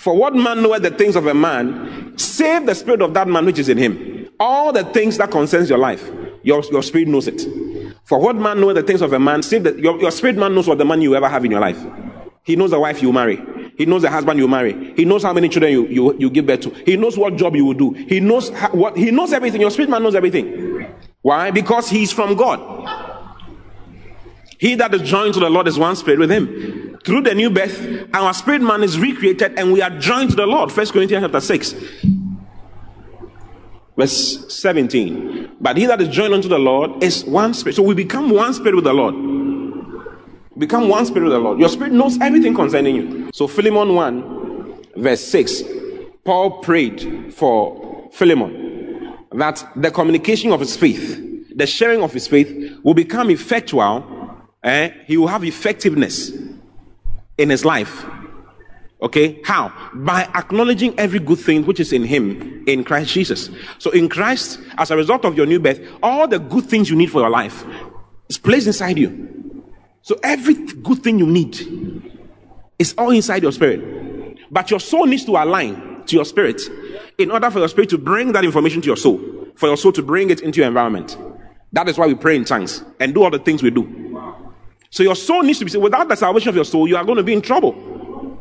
For what man knoweth the things of a man, save the spirit of that man which is in him. All the things that concerns your life, your, your spirit knows it. For what man knoweth the things of a man, save that your, your spirit man knows what the money you ever have in your life. He knows the wife you marry. He knows the husband you marry. He knows how many children you, you, you give birth to. He knows what job you will do. He knows how, what he knows everything. Your spirit man knows everything. Why? Because he's from God. He that is joined to the Lord is one spirit with him. Through the new birth, our spirit man is recreated and we are joined to the Lord. First Corinthians chapter 6. Verse 17. But he that is joined unto the Lord is one spirit. So we become one spirit with the Lord. Become one spirit with the Lord. Your spirit knows everything concerning you. So Philemon 1, verse 6. Paul prayed for Philemon that the communication of his faith, the sharing of his faith will become effectual eh, he will have effectiveness in his life. Okay, how? By acknowledging every good thing which is in him in Christ Jesus. So, in Christ, as a result of your new birth, all the good things you need for your life is placed inside you. So, every good thing you need is all inside your spirit. But your soul needs to align to your spirit in order for your spirit to bring that information to your soul, for your soul to bring it into your environment. That is why we pray in tongues and do all the things we do. So your soul needs to be saved. Without the salvation of your soul, you are going to be in trouble.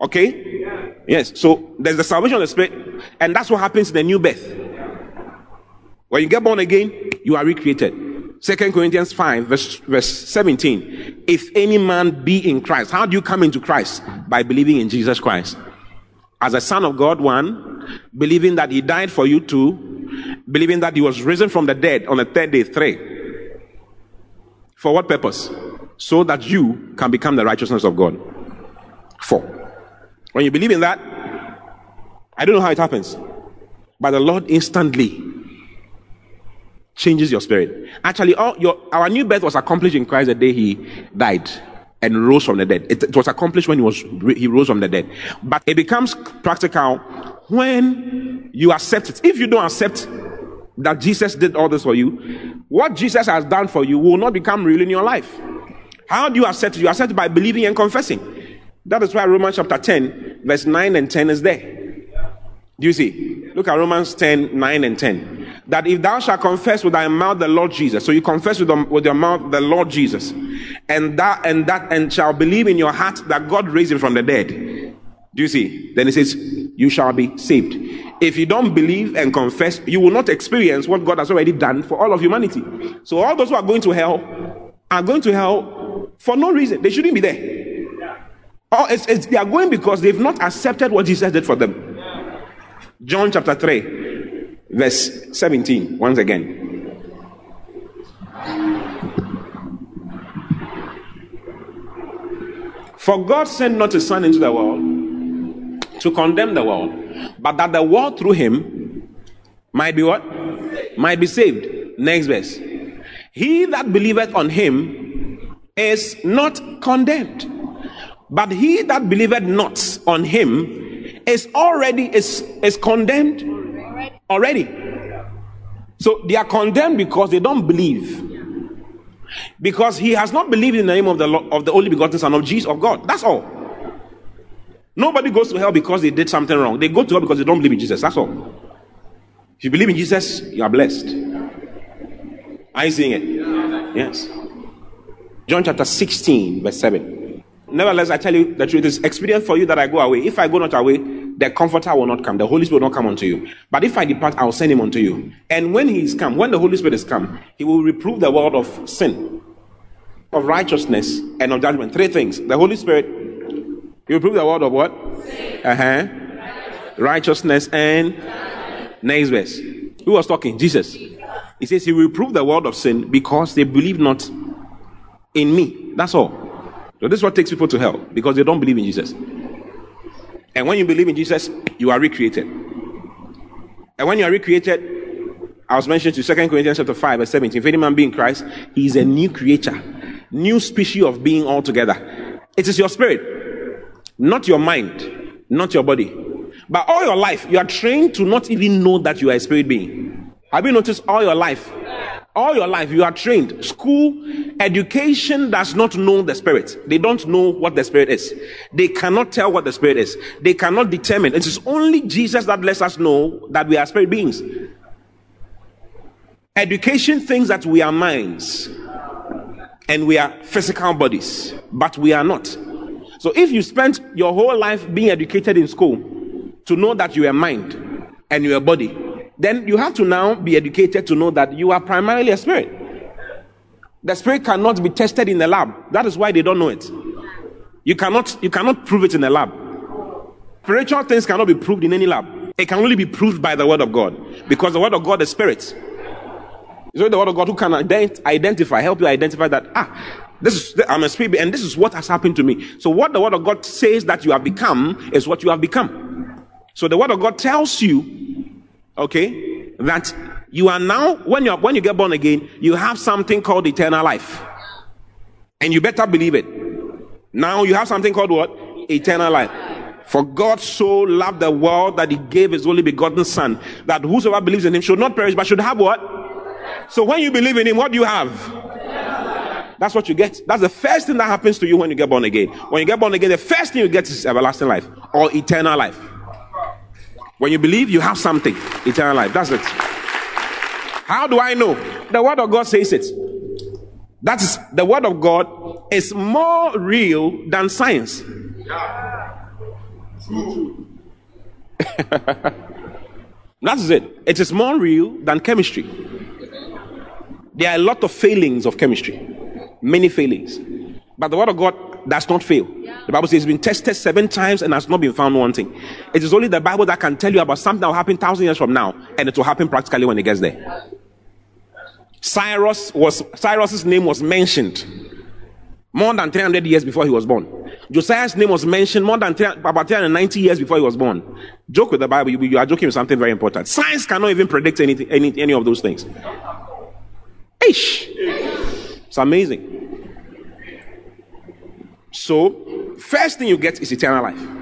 Okay? Yes. So there's the salvation of the spirit, and that's what happens in the new birth. When you get born again, you are recreated. Second Corinthians 5, verse, verse 17. If any man be in Christ, how do you come into Christ? By believing in Jesus Christ. As a son of God, one, believing that he died for you, two, believing that he was risen from the dead on the third day, three. For what purpose? So that you can become the righteousness of God. Four. When you believe in that, I don't know how it happens, but the Lord instantly changes your spirit. Actually, all your, our new birth was accomplished in Christ the day He died and rose from the dead. It, it was accomplished when He was He rose from the dead. But it becomes practical when you accept it. If you don't accept that Jesus did all this for you, what Jesus has done for you will not become real in your life. How do you accept it? You accept it by believing and confessing. That is why Romans chapter 10, verse 9 and 10 is there. Do you see? Look at Romans 10, 9 and 10. That if thou shalt confess with thy mouth the Lord Jesus, so you confess with, with your mouth the Lord Jesus, and that and that and shall believe in your heart that God raised him from the dead. Do you see? Then it says, You shall be saved. If you don't believe and confess, you will not experience what God has already done for all of humanity. So all those who are going to hell are going to hell for no reason. They shouldn't be there. Oh, it's, it's, they are going because they've not accepted what Jesus did for them. John chapter 3, verse 17, once again. For God sent not his Son into the world to condemn the world, but that the world through him might be what? Might be saved. Next verse. He that believeth on him is not condemned. But he that believeth not on him is already is, is condemned already. So they are condemned because they don't believe. Because he has not believed in the name of the of the only begotten Son of Jesus of God. That's all. Nobody goes to hell because they did something wrong. They go to hell because they don't believe in Jesus. That's all. If you believe in Jesus, you are blessed. Are you seeing it? Yes. John chapter 16, verse 7. Nevertheless, I tell you the truth is expedient for you that I go away. If I go not away, the comforter will not come. The Holy Spirit will not come unto you. But if I depart, I will send him unto you. And when he is come, when the Holy Spirit is come, he will reprove the world of sin, of righteousness, and of judgment. Three things. The Holy Spirit, he will prove the world of what? Uh huh. Righteousness and next verse. Who was talking? Jesus. He says he will prove the world of sin because they believe not in me. That's all. So this is what takes people to hell because they don't believe in Jesus. And when you believe in Jesus, you are recreated. And when you are recreated, I was mentioned to 2 Corinthians chapter 5, verse 17. If any man be in Christ, he is a new creature, new species of being altogether. It is your spirit, not your mind, not your body. But all your life, you are trained to not even know that you are a spirit being. Have you noticed all your life? all your life you are trained. School, education does not know the spirit. They don't know what the spirit is. They cannot tell what the spirit is. They cannot determine. It is only Jesus that lets us know that we are spirit beings. Education thinks that we are minds and we are physical bodies, but we are not. So if you spent your whole life being educated in school to know that you are mind and you are body, then you have to now be educated to know that you are primarily a spirit. The spirit cannot be tested in the lab. That is why they don't know it. You cannot, you cannot prove it in the lab. Spiritual things cannot be proved in any lab. It can only be proved by the word of God. Because the word of God is spirit. It's only the word of God who can ident- identify, help you identify that, ah, this is, I'm a spirit, and this is what has happened to me. So what the word of God says that you have become is what you have become. So the word of God tells you okay, that you are now, when you when you get born again, you have something called eternal life. And you better believe it. Now you have something called what? Eternal life. For God so loved the world that he gave his only begotten son, that whosoever believes in him should not perish, but should have what? So when you believe in him, what do you have? That's what you get. That's the first thing that happens to you when you get born again. When you get born again, the first thing you get is everlasting life or eternal life. When you believe, you have something eternal life. That's it. How do I know? The Word of God says it. That is, the Word of God is more real than science. [laughs] That's it. It is more real than chemistry. There are a lot of failings of chemistry, many failings. But the Word of God does not fail. The Bible says it's been tested seven times and has not been found wanting. It is only the Bible that can tell you about something that will happen thousand years from now, and it will happen practically when it gets there. Cyrus was Cyrus's name was mentioned more than 300 years before he was born. Josiah's name was mentioned more than 10, about 390 years before he was born. Joke with the Bible, you, you are joking with something very important. Science cannot even predict anything, any, any of those things. Ish. It's amazing. So, first thing you get is eternal life.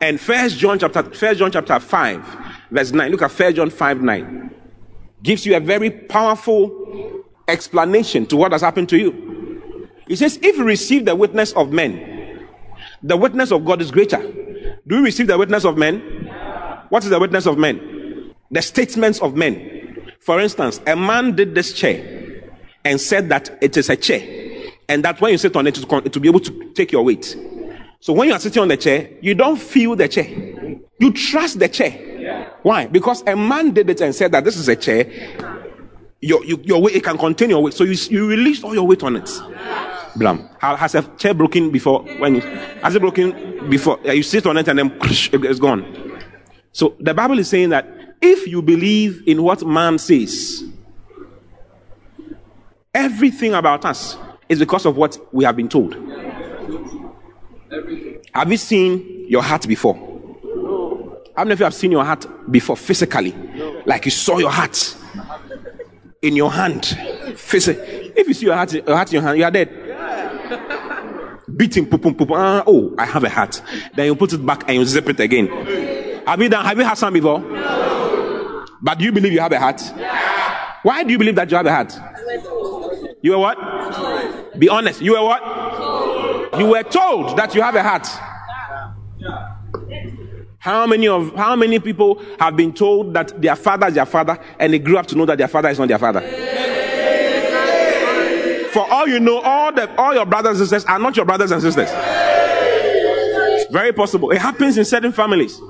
And first John chapter first John chapter 5, verse 9. Look at first John 5 9. Gives you a very powerful explanation to what has happened to you. He says, if you receive the witness of men, the witness of God is greater. Do you receive the witness of men? What is the witness of men? The statements of men. For instance, a man did this chair and said that it is a chair and that when you sit on it, it will be able to take your weight. So when you are sitting on the chair, you don't feel the chair. You trust the chair. Why? Because a man did it and said that this is a chair. Your, your, your weight, it can contain your weight. So you, you release all your weight on it. Blam. Has a chair broken before? When you, has it broken before? You sit on it and then it's gone. So the Bible is saying that if you believe in what man says, everything about us is because of what we have been told. Have you seen your heart before? How many of you have seen your heart before physically? Like you saw your heart in your hand. If you see your heart, your heart in your hand, you are dead. Beating, poop, poop, poop. Ah, oh, I have a heart. Then you put it back and you zip it again. Have you done? Have you had some before? No. But do you believe you have a heart? Yeah. Why do you believe that you have a heart? You were what? Be honest. You were what? You were told that you have a heart. How many of how many people have been told that their father is their father and they grew up to know that their father is not their father? For all you know, all the all your brothers and sisters are not your brothers and sisters. Very possible. It happens in certain families.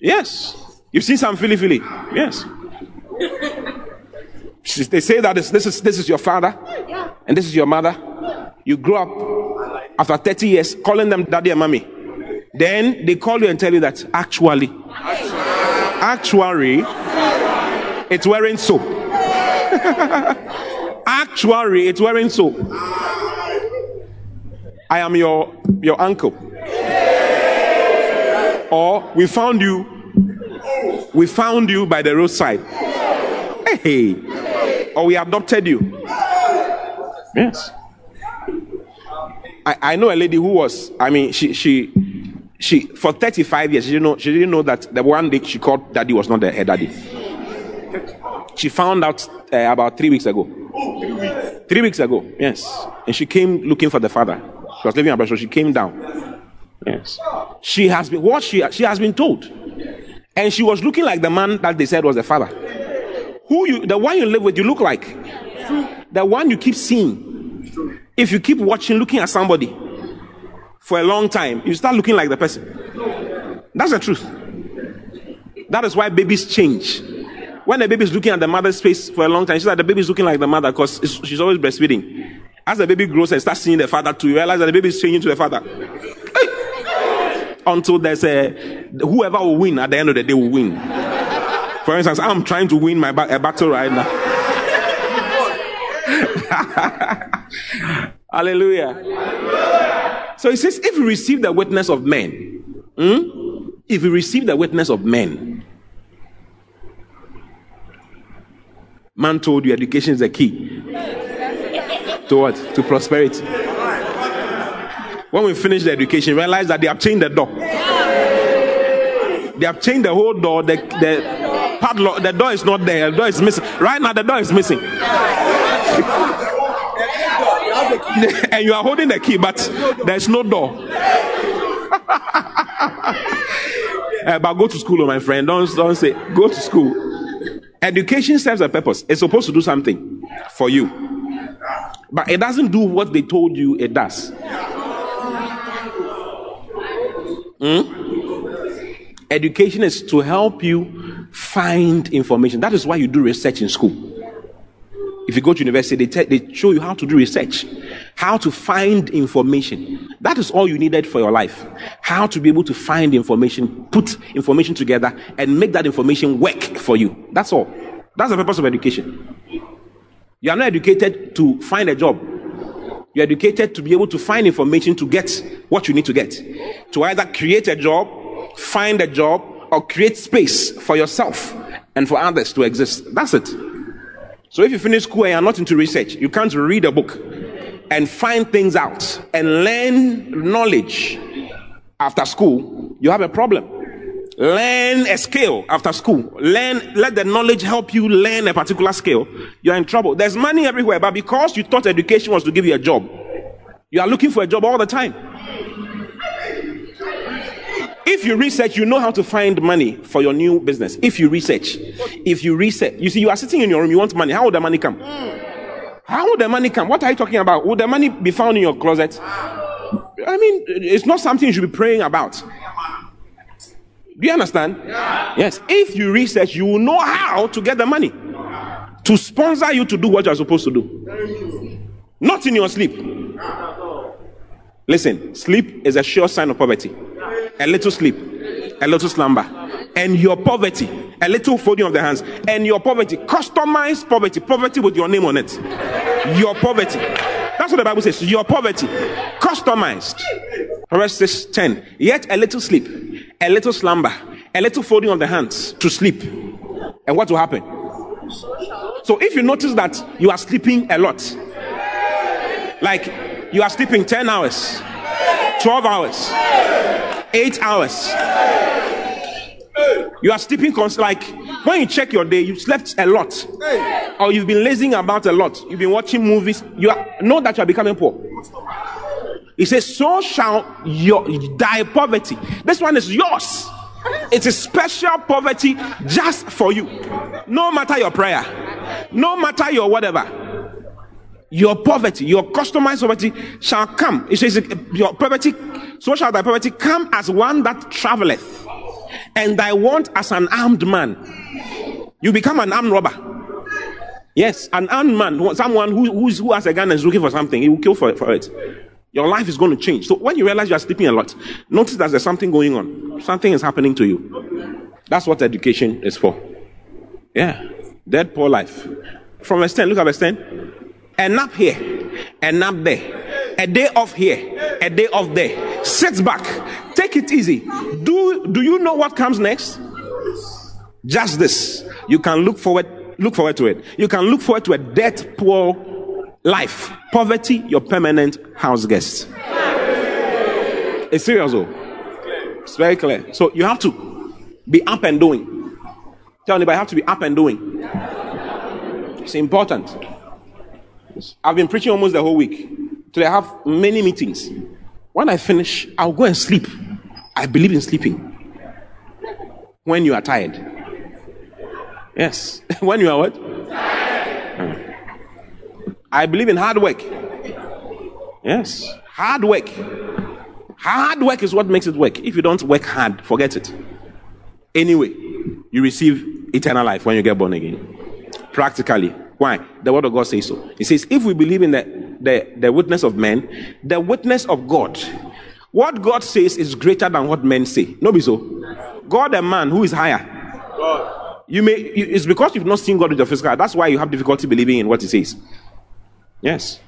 Yes. You've seen some Philly Philly. Yes. They say that this, this, is, this is your father and this is your mother. You grow up after 30 years calling them daddy and mommy. Then they call you and tell you that actually, actually, it's wearing so. [laughs] actually, it's wearing so. I am your your uncle. Or we found you. We found you by the roadside. Hey, or we adopted you. Yes. I, I know a lady who was, I mean, she, she, she, for 35 years, she didn't know, she didn't know that the one day she called daddy was not her daddy. She found out uh, about three weeks ago. Three weeks ago, yes. And she came looking for the father. She was living abroad, so she came down. Yes. She has been, what she, she has been told. And she was looking like the man that they said was the father. Who you, the one you live with, you look like. The one you keep seeing. If you keep watching, looking at somebody for a long time, you start looking like the person. That's the truth. That is why babies change. When the baby is looking at the mother's face for a long time, she's like the baby is looking like the mother because she's always breastfeeding. As the baby grows and starts seeing the father too, you realize that the baby is changing to the father. Until there's a whoever will win at the end of the day will win. For instance, I'm trying to win my ba- a battle right now. [laughs] Hallelujah. So he says, if you receive the witness of men, hmm? if you receive the witness of men, man told you education is the key to what? To prosperity. When we finish the education, realize that they have changed the door. They have changed the whole door. The, the padlock, the door is not there. The door is missing. Right now, the door is missing. [laughs] and you are holding the key, but there's no door. uh, [laughs] but go to school, oh, my friend. Don't, don't say, go to school. Education serves a purpose. It's supposed to do something for you. But it doesn't do what they told you it does. Hmm? Education is to help you find information. That is why you do research in school. If you go to university, they, te- they show you how to do research, how to find information. That is all you needed for your life. How to be able to find information, put information together, and make that information work for you. That's all. That's the purpose of education. You are not educated to find a job. You're educated to be able to find information to get what you need to get. To either create a job, find a job, or create space for yourself and for others to exist. That's it. So if you finish school and you're not into research, you can't read a book and find things out and learn knowledge after school, you have a problem. Learn a skill after school. Learn, let the knowledge help you learn a particular skill. You're in trouble. There's money everywhere, but because you thought education was to give you a job, you are looking for a job all the time. If you research, you know how to find money for your new business. If you research, if you research, you see, you are sitting in your room, you want money. How will the money come? How will the money come? What are you talking about? Will the money be found in your closet? I mean, it's not something you should be praying about. Do you understand? Yeah. Yes. If you research, you will know how to get the money to sponsor you to do what you're supposed to do. Not in your sleep. Listen, sleep is a sure sign of poverty. A little sleep, a little slumber, and your poverty, a little folding of the hands, and your poverty, customized poverty, poverty with your name on it. Your poverty. That's what the Bible says. Your poverty, customized. Verse 6, 10. Yet a little sleep, a little slumber, a little folding of the hands to sleep. And what will happen? So if you notice that you are sleeping a lot, like you are sleeping 10 hours, 12 hours, 8 hours, you are sleeping cons- like when you check your day, you slept a lot, or you've been lazing about a lot. You've been watching movies. You are, know that you are becoming poor. He says, "So shall your thy poverty." This one is yours. It's a special poverty just for you. No matter your prayer, no matter your whatever, your poverty, your customized poverty shall come. It says, "Your poverty, so shall thy poverty come as one that traveleth." and thy want as an armed man. You become an armed robber. Yes, an armed man, someone who, who's, who has a gun and is looking for something, he will kill for, for it. Your life is going to change. So when you realize you are sleeping a lot, notice that there's something going on. Something is happening to you. That's what education is for. Yeah. Dead poor life. From verse 10, look at verse 10. A nap here, a nap there, a day off here, a day off there. Sit back, take it easy. Do do you know what comes next? Just this. You can look forward look forward to it. You can look forward to a debt poor life. Poverty, your permanent house guest. It's serious though. It's very clear. So you have to be up and doing. Tell anybody, I have to be up and doing. It's important. I've been preaching almost the whole week. Today I have many meetings. When I finish, I'll go and sleep. I believe in sleeping. When you are tired. Yes. [laughs] when you are what? I believe in hard work. Yes. Hard work. Hard work is what makes it work. If you don't work hard, forget it. Anyway, you receive eternal life when you get born again. Practically. Why? The word of God says so. It says, if we believe in the, the, the witness of men, the witness of God, what God says is greater than what men say. No, be so. God and man, who is higher? God. You may. It's because you've not seen God with your physical. That's why you have difficulty believing in what He says. Yes,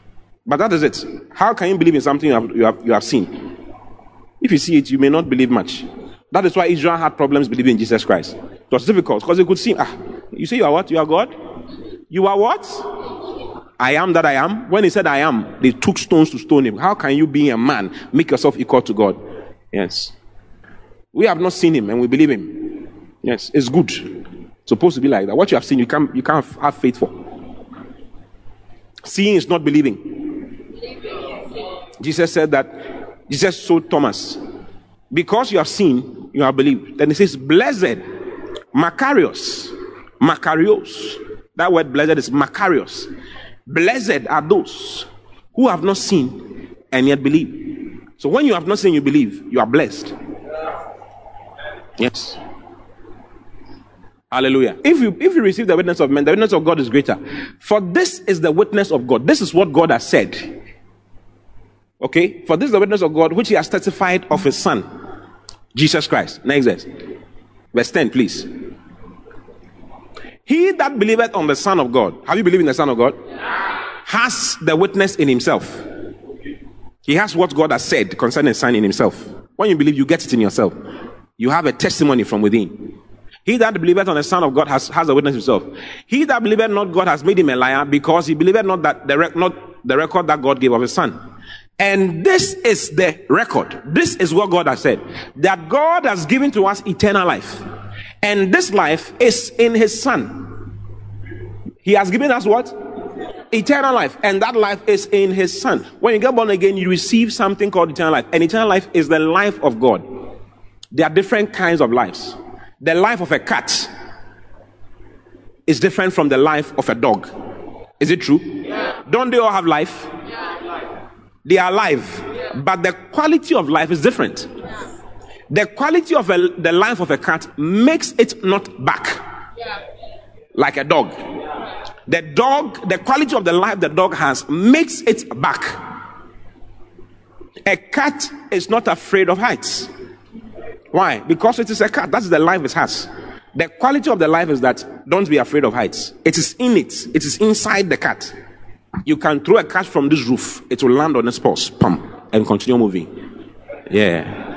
but that is it. How can you believe in something you have, you have, you have seen? If you see it, you may not believe much. That is why Israel had problems believing in Jesus Christ. It was difficult because they could see. Ah, you say you are what? You are God. You are what? I am that I am. When he said I am, they took stones to stone him. How can you, be a man, make yourself equal to God? Yes. We have not seen him and we believe him. Yes, it's good. It's supposed to be like that. What you have seen, you can't, you can't have faith for. Seeing is not believing. Jesus said that, Jesus told Thomas, because you have seen, you have believed. Then he says, blessed, Macarius, Macarios. That word blessed is Macarius. Blessed are those who have not seen and yet believe. So when you have not seen, you believe, you are blessed. Yes. Hallelujah. If you if you receive the witness of men, the witness of God is greater. For this is the witness of God. This is what God has said. Okay? For this is the witness of God which he has testified of his son, Jesus Christ. Next verse. Verse 10, please. He that believeth on the Son of God, have you believed in the Son of God? Has the witness in himself. He has what God has said concerning son in himself. When you believe, you get it in yourself. You have a testimony from within. He that believeth on the Son of God has, has a witness himself. He that believeth not God has made him a liar because he believeth not that the rec- not the record that God gave of his son. And this is the record. This is what God has said. That God has given to us eternal life. And this life is in his son. He has given us what? Eternal life. And that life is in his son. When you get born again, you receive something called eternal life. And eternal life is the life of God. There are different kinds of lives. The life of a cat is different from the life of a dog. Is it true? Yeah. Don't they all have life? Yeah. They are alive, yeah. but the quality of life is different. The quality of a, the life of a cat makes it not back like a dog. The dog, the quality of the life the dog has makes it back. A cat is not afraid of heights. Why? Because it is a cat. That's the life it has. The quality of the life is that don't be afraid of heights. It is in it. It is inside the cat. You can throw a cat from this roof. It will land on its paws, pump, and continue moving. Yeah.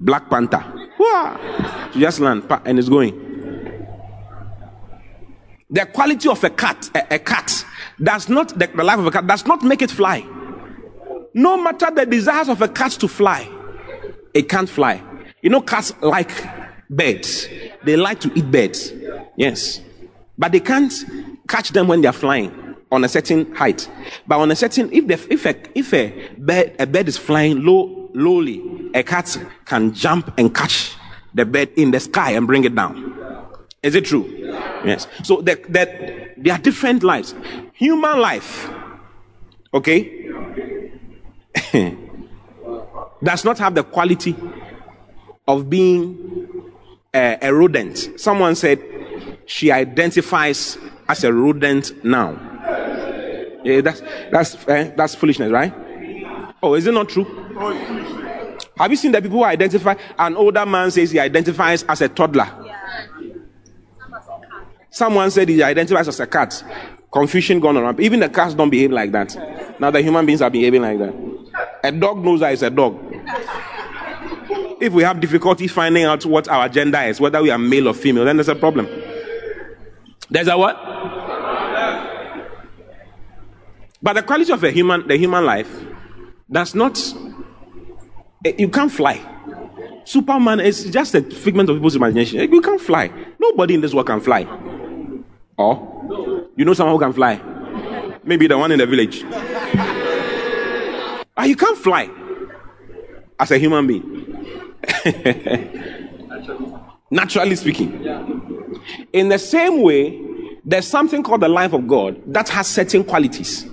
Black Panther. Wah! just land and it's going. The quality of a cat, a, a cat, does not, the, the life of a cat does not make it fly. No matter the desires of a cat to fly, it can't fly. You know, cats like birds. They like to eat birds. Yes. But they can't catch them when they're flying on a certain height. But on a certain, if, the, if, a, if a, bird, a bird is flying low, lowly, a cat can jump and catch the bird in the sky and bring it down. Is it true? Yes. So that, that there are different lives. Human life, okay, [laughs] does not have the quality of being a, a rodent. Someone said she identifies as a rodent now. Yeah, that's that's eh, that's foolishness, right? Oh, is it not true? Have you seen the people who identify? An older man says he identifies as a toddler. Someone said he identifies as a cat. Confusion gone around. Even the cats don't behave like that. Now the human beings are behaving like that. A dog knows that it's a dog if we have difficulty finding out what our gender is, whether we are male or female, then there's a problem. There's a what? But the quality of a human, the human life, does not. Eh, you can't fly. Superman is just a figment of people's imagination. You can't fly. Nobody in this world can fly. Or you know someone who can fly? Maybe the one in the village. Ah, you can't fly as a human being. [laughs] Naturally speaking. In the same way, there's something called the life of God that has certain qualities.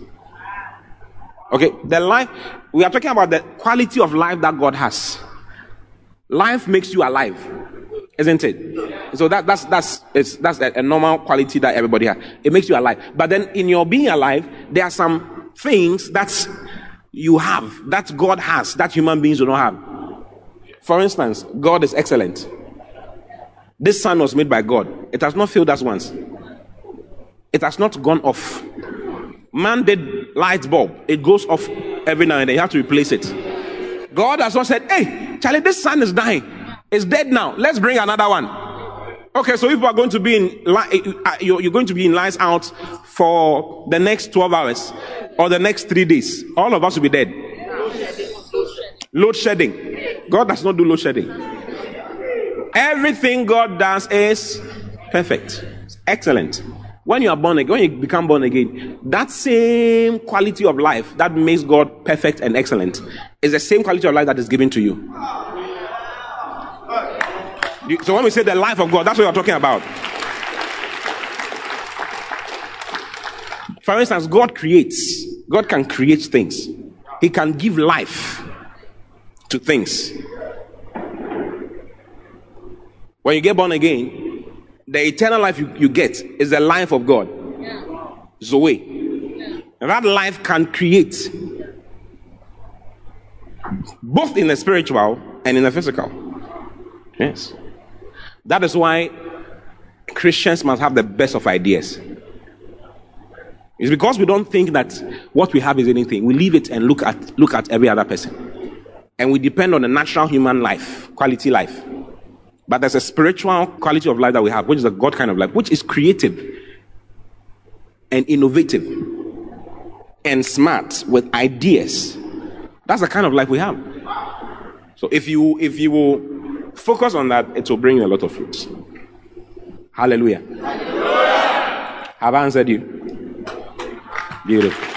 Okay, the life, we are talking about the quality of life that God has. Life makes you alive, isn't it? So that, that's, that's, it's, that's a, a normal quality that everybody has. It makes you alive. But then in your being alive, there are some things that you have, that God has, that human beings do not have. For instance, God is excellent. This sun was made by God. It has not failed us once. It has not gone off. Man did light bulb. It goes off every now and then. You have to replace it. God has not said, hey, Charlie, this sun is dying. It's dead now. Let's bring another one. Okay, so if you are going to be in, uh, you're going to be in lines out for the next 12 hours or the next three days, all of us will be dead. Load shedding. God does not do load shedding. Everything God does is perfect, excellent. When you are born again, when you become born again, that same quality of life that makes God perfect and excellent is the same quality of life that is given to you. So when we say the life of God, that's what you're talking about. For instance, God creates. God can create things. He can give life to things. When you get born again, the eternal life you, you get is the life of God. Zoe. That life can create both in the spiritual and in the physical. Yes. That is why Christians must have the best of ideas. It's because we don't think that what we have is anything. We leave it and look at look at every other person. And we depend on the natural human life, quality life. But there's a spiritual quality of life that we have, which is a God kind of life, which is creative and innovative and smart with ideas. That's the kind of life we have. So if you if you will focus on that, it will bring you a lot of fruits. Hallelujah. Hallelujah. Have I answered you? Beautiful.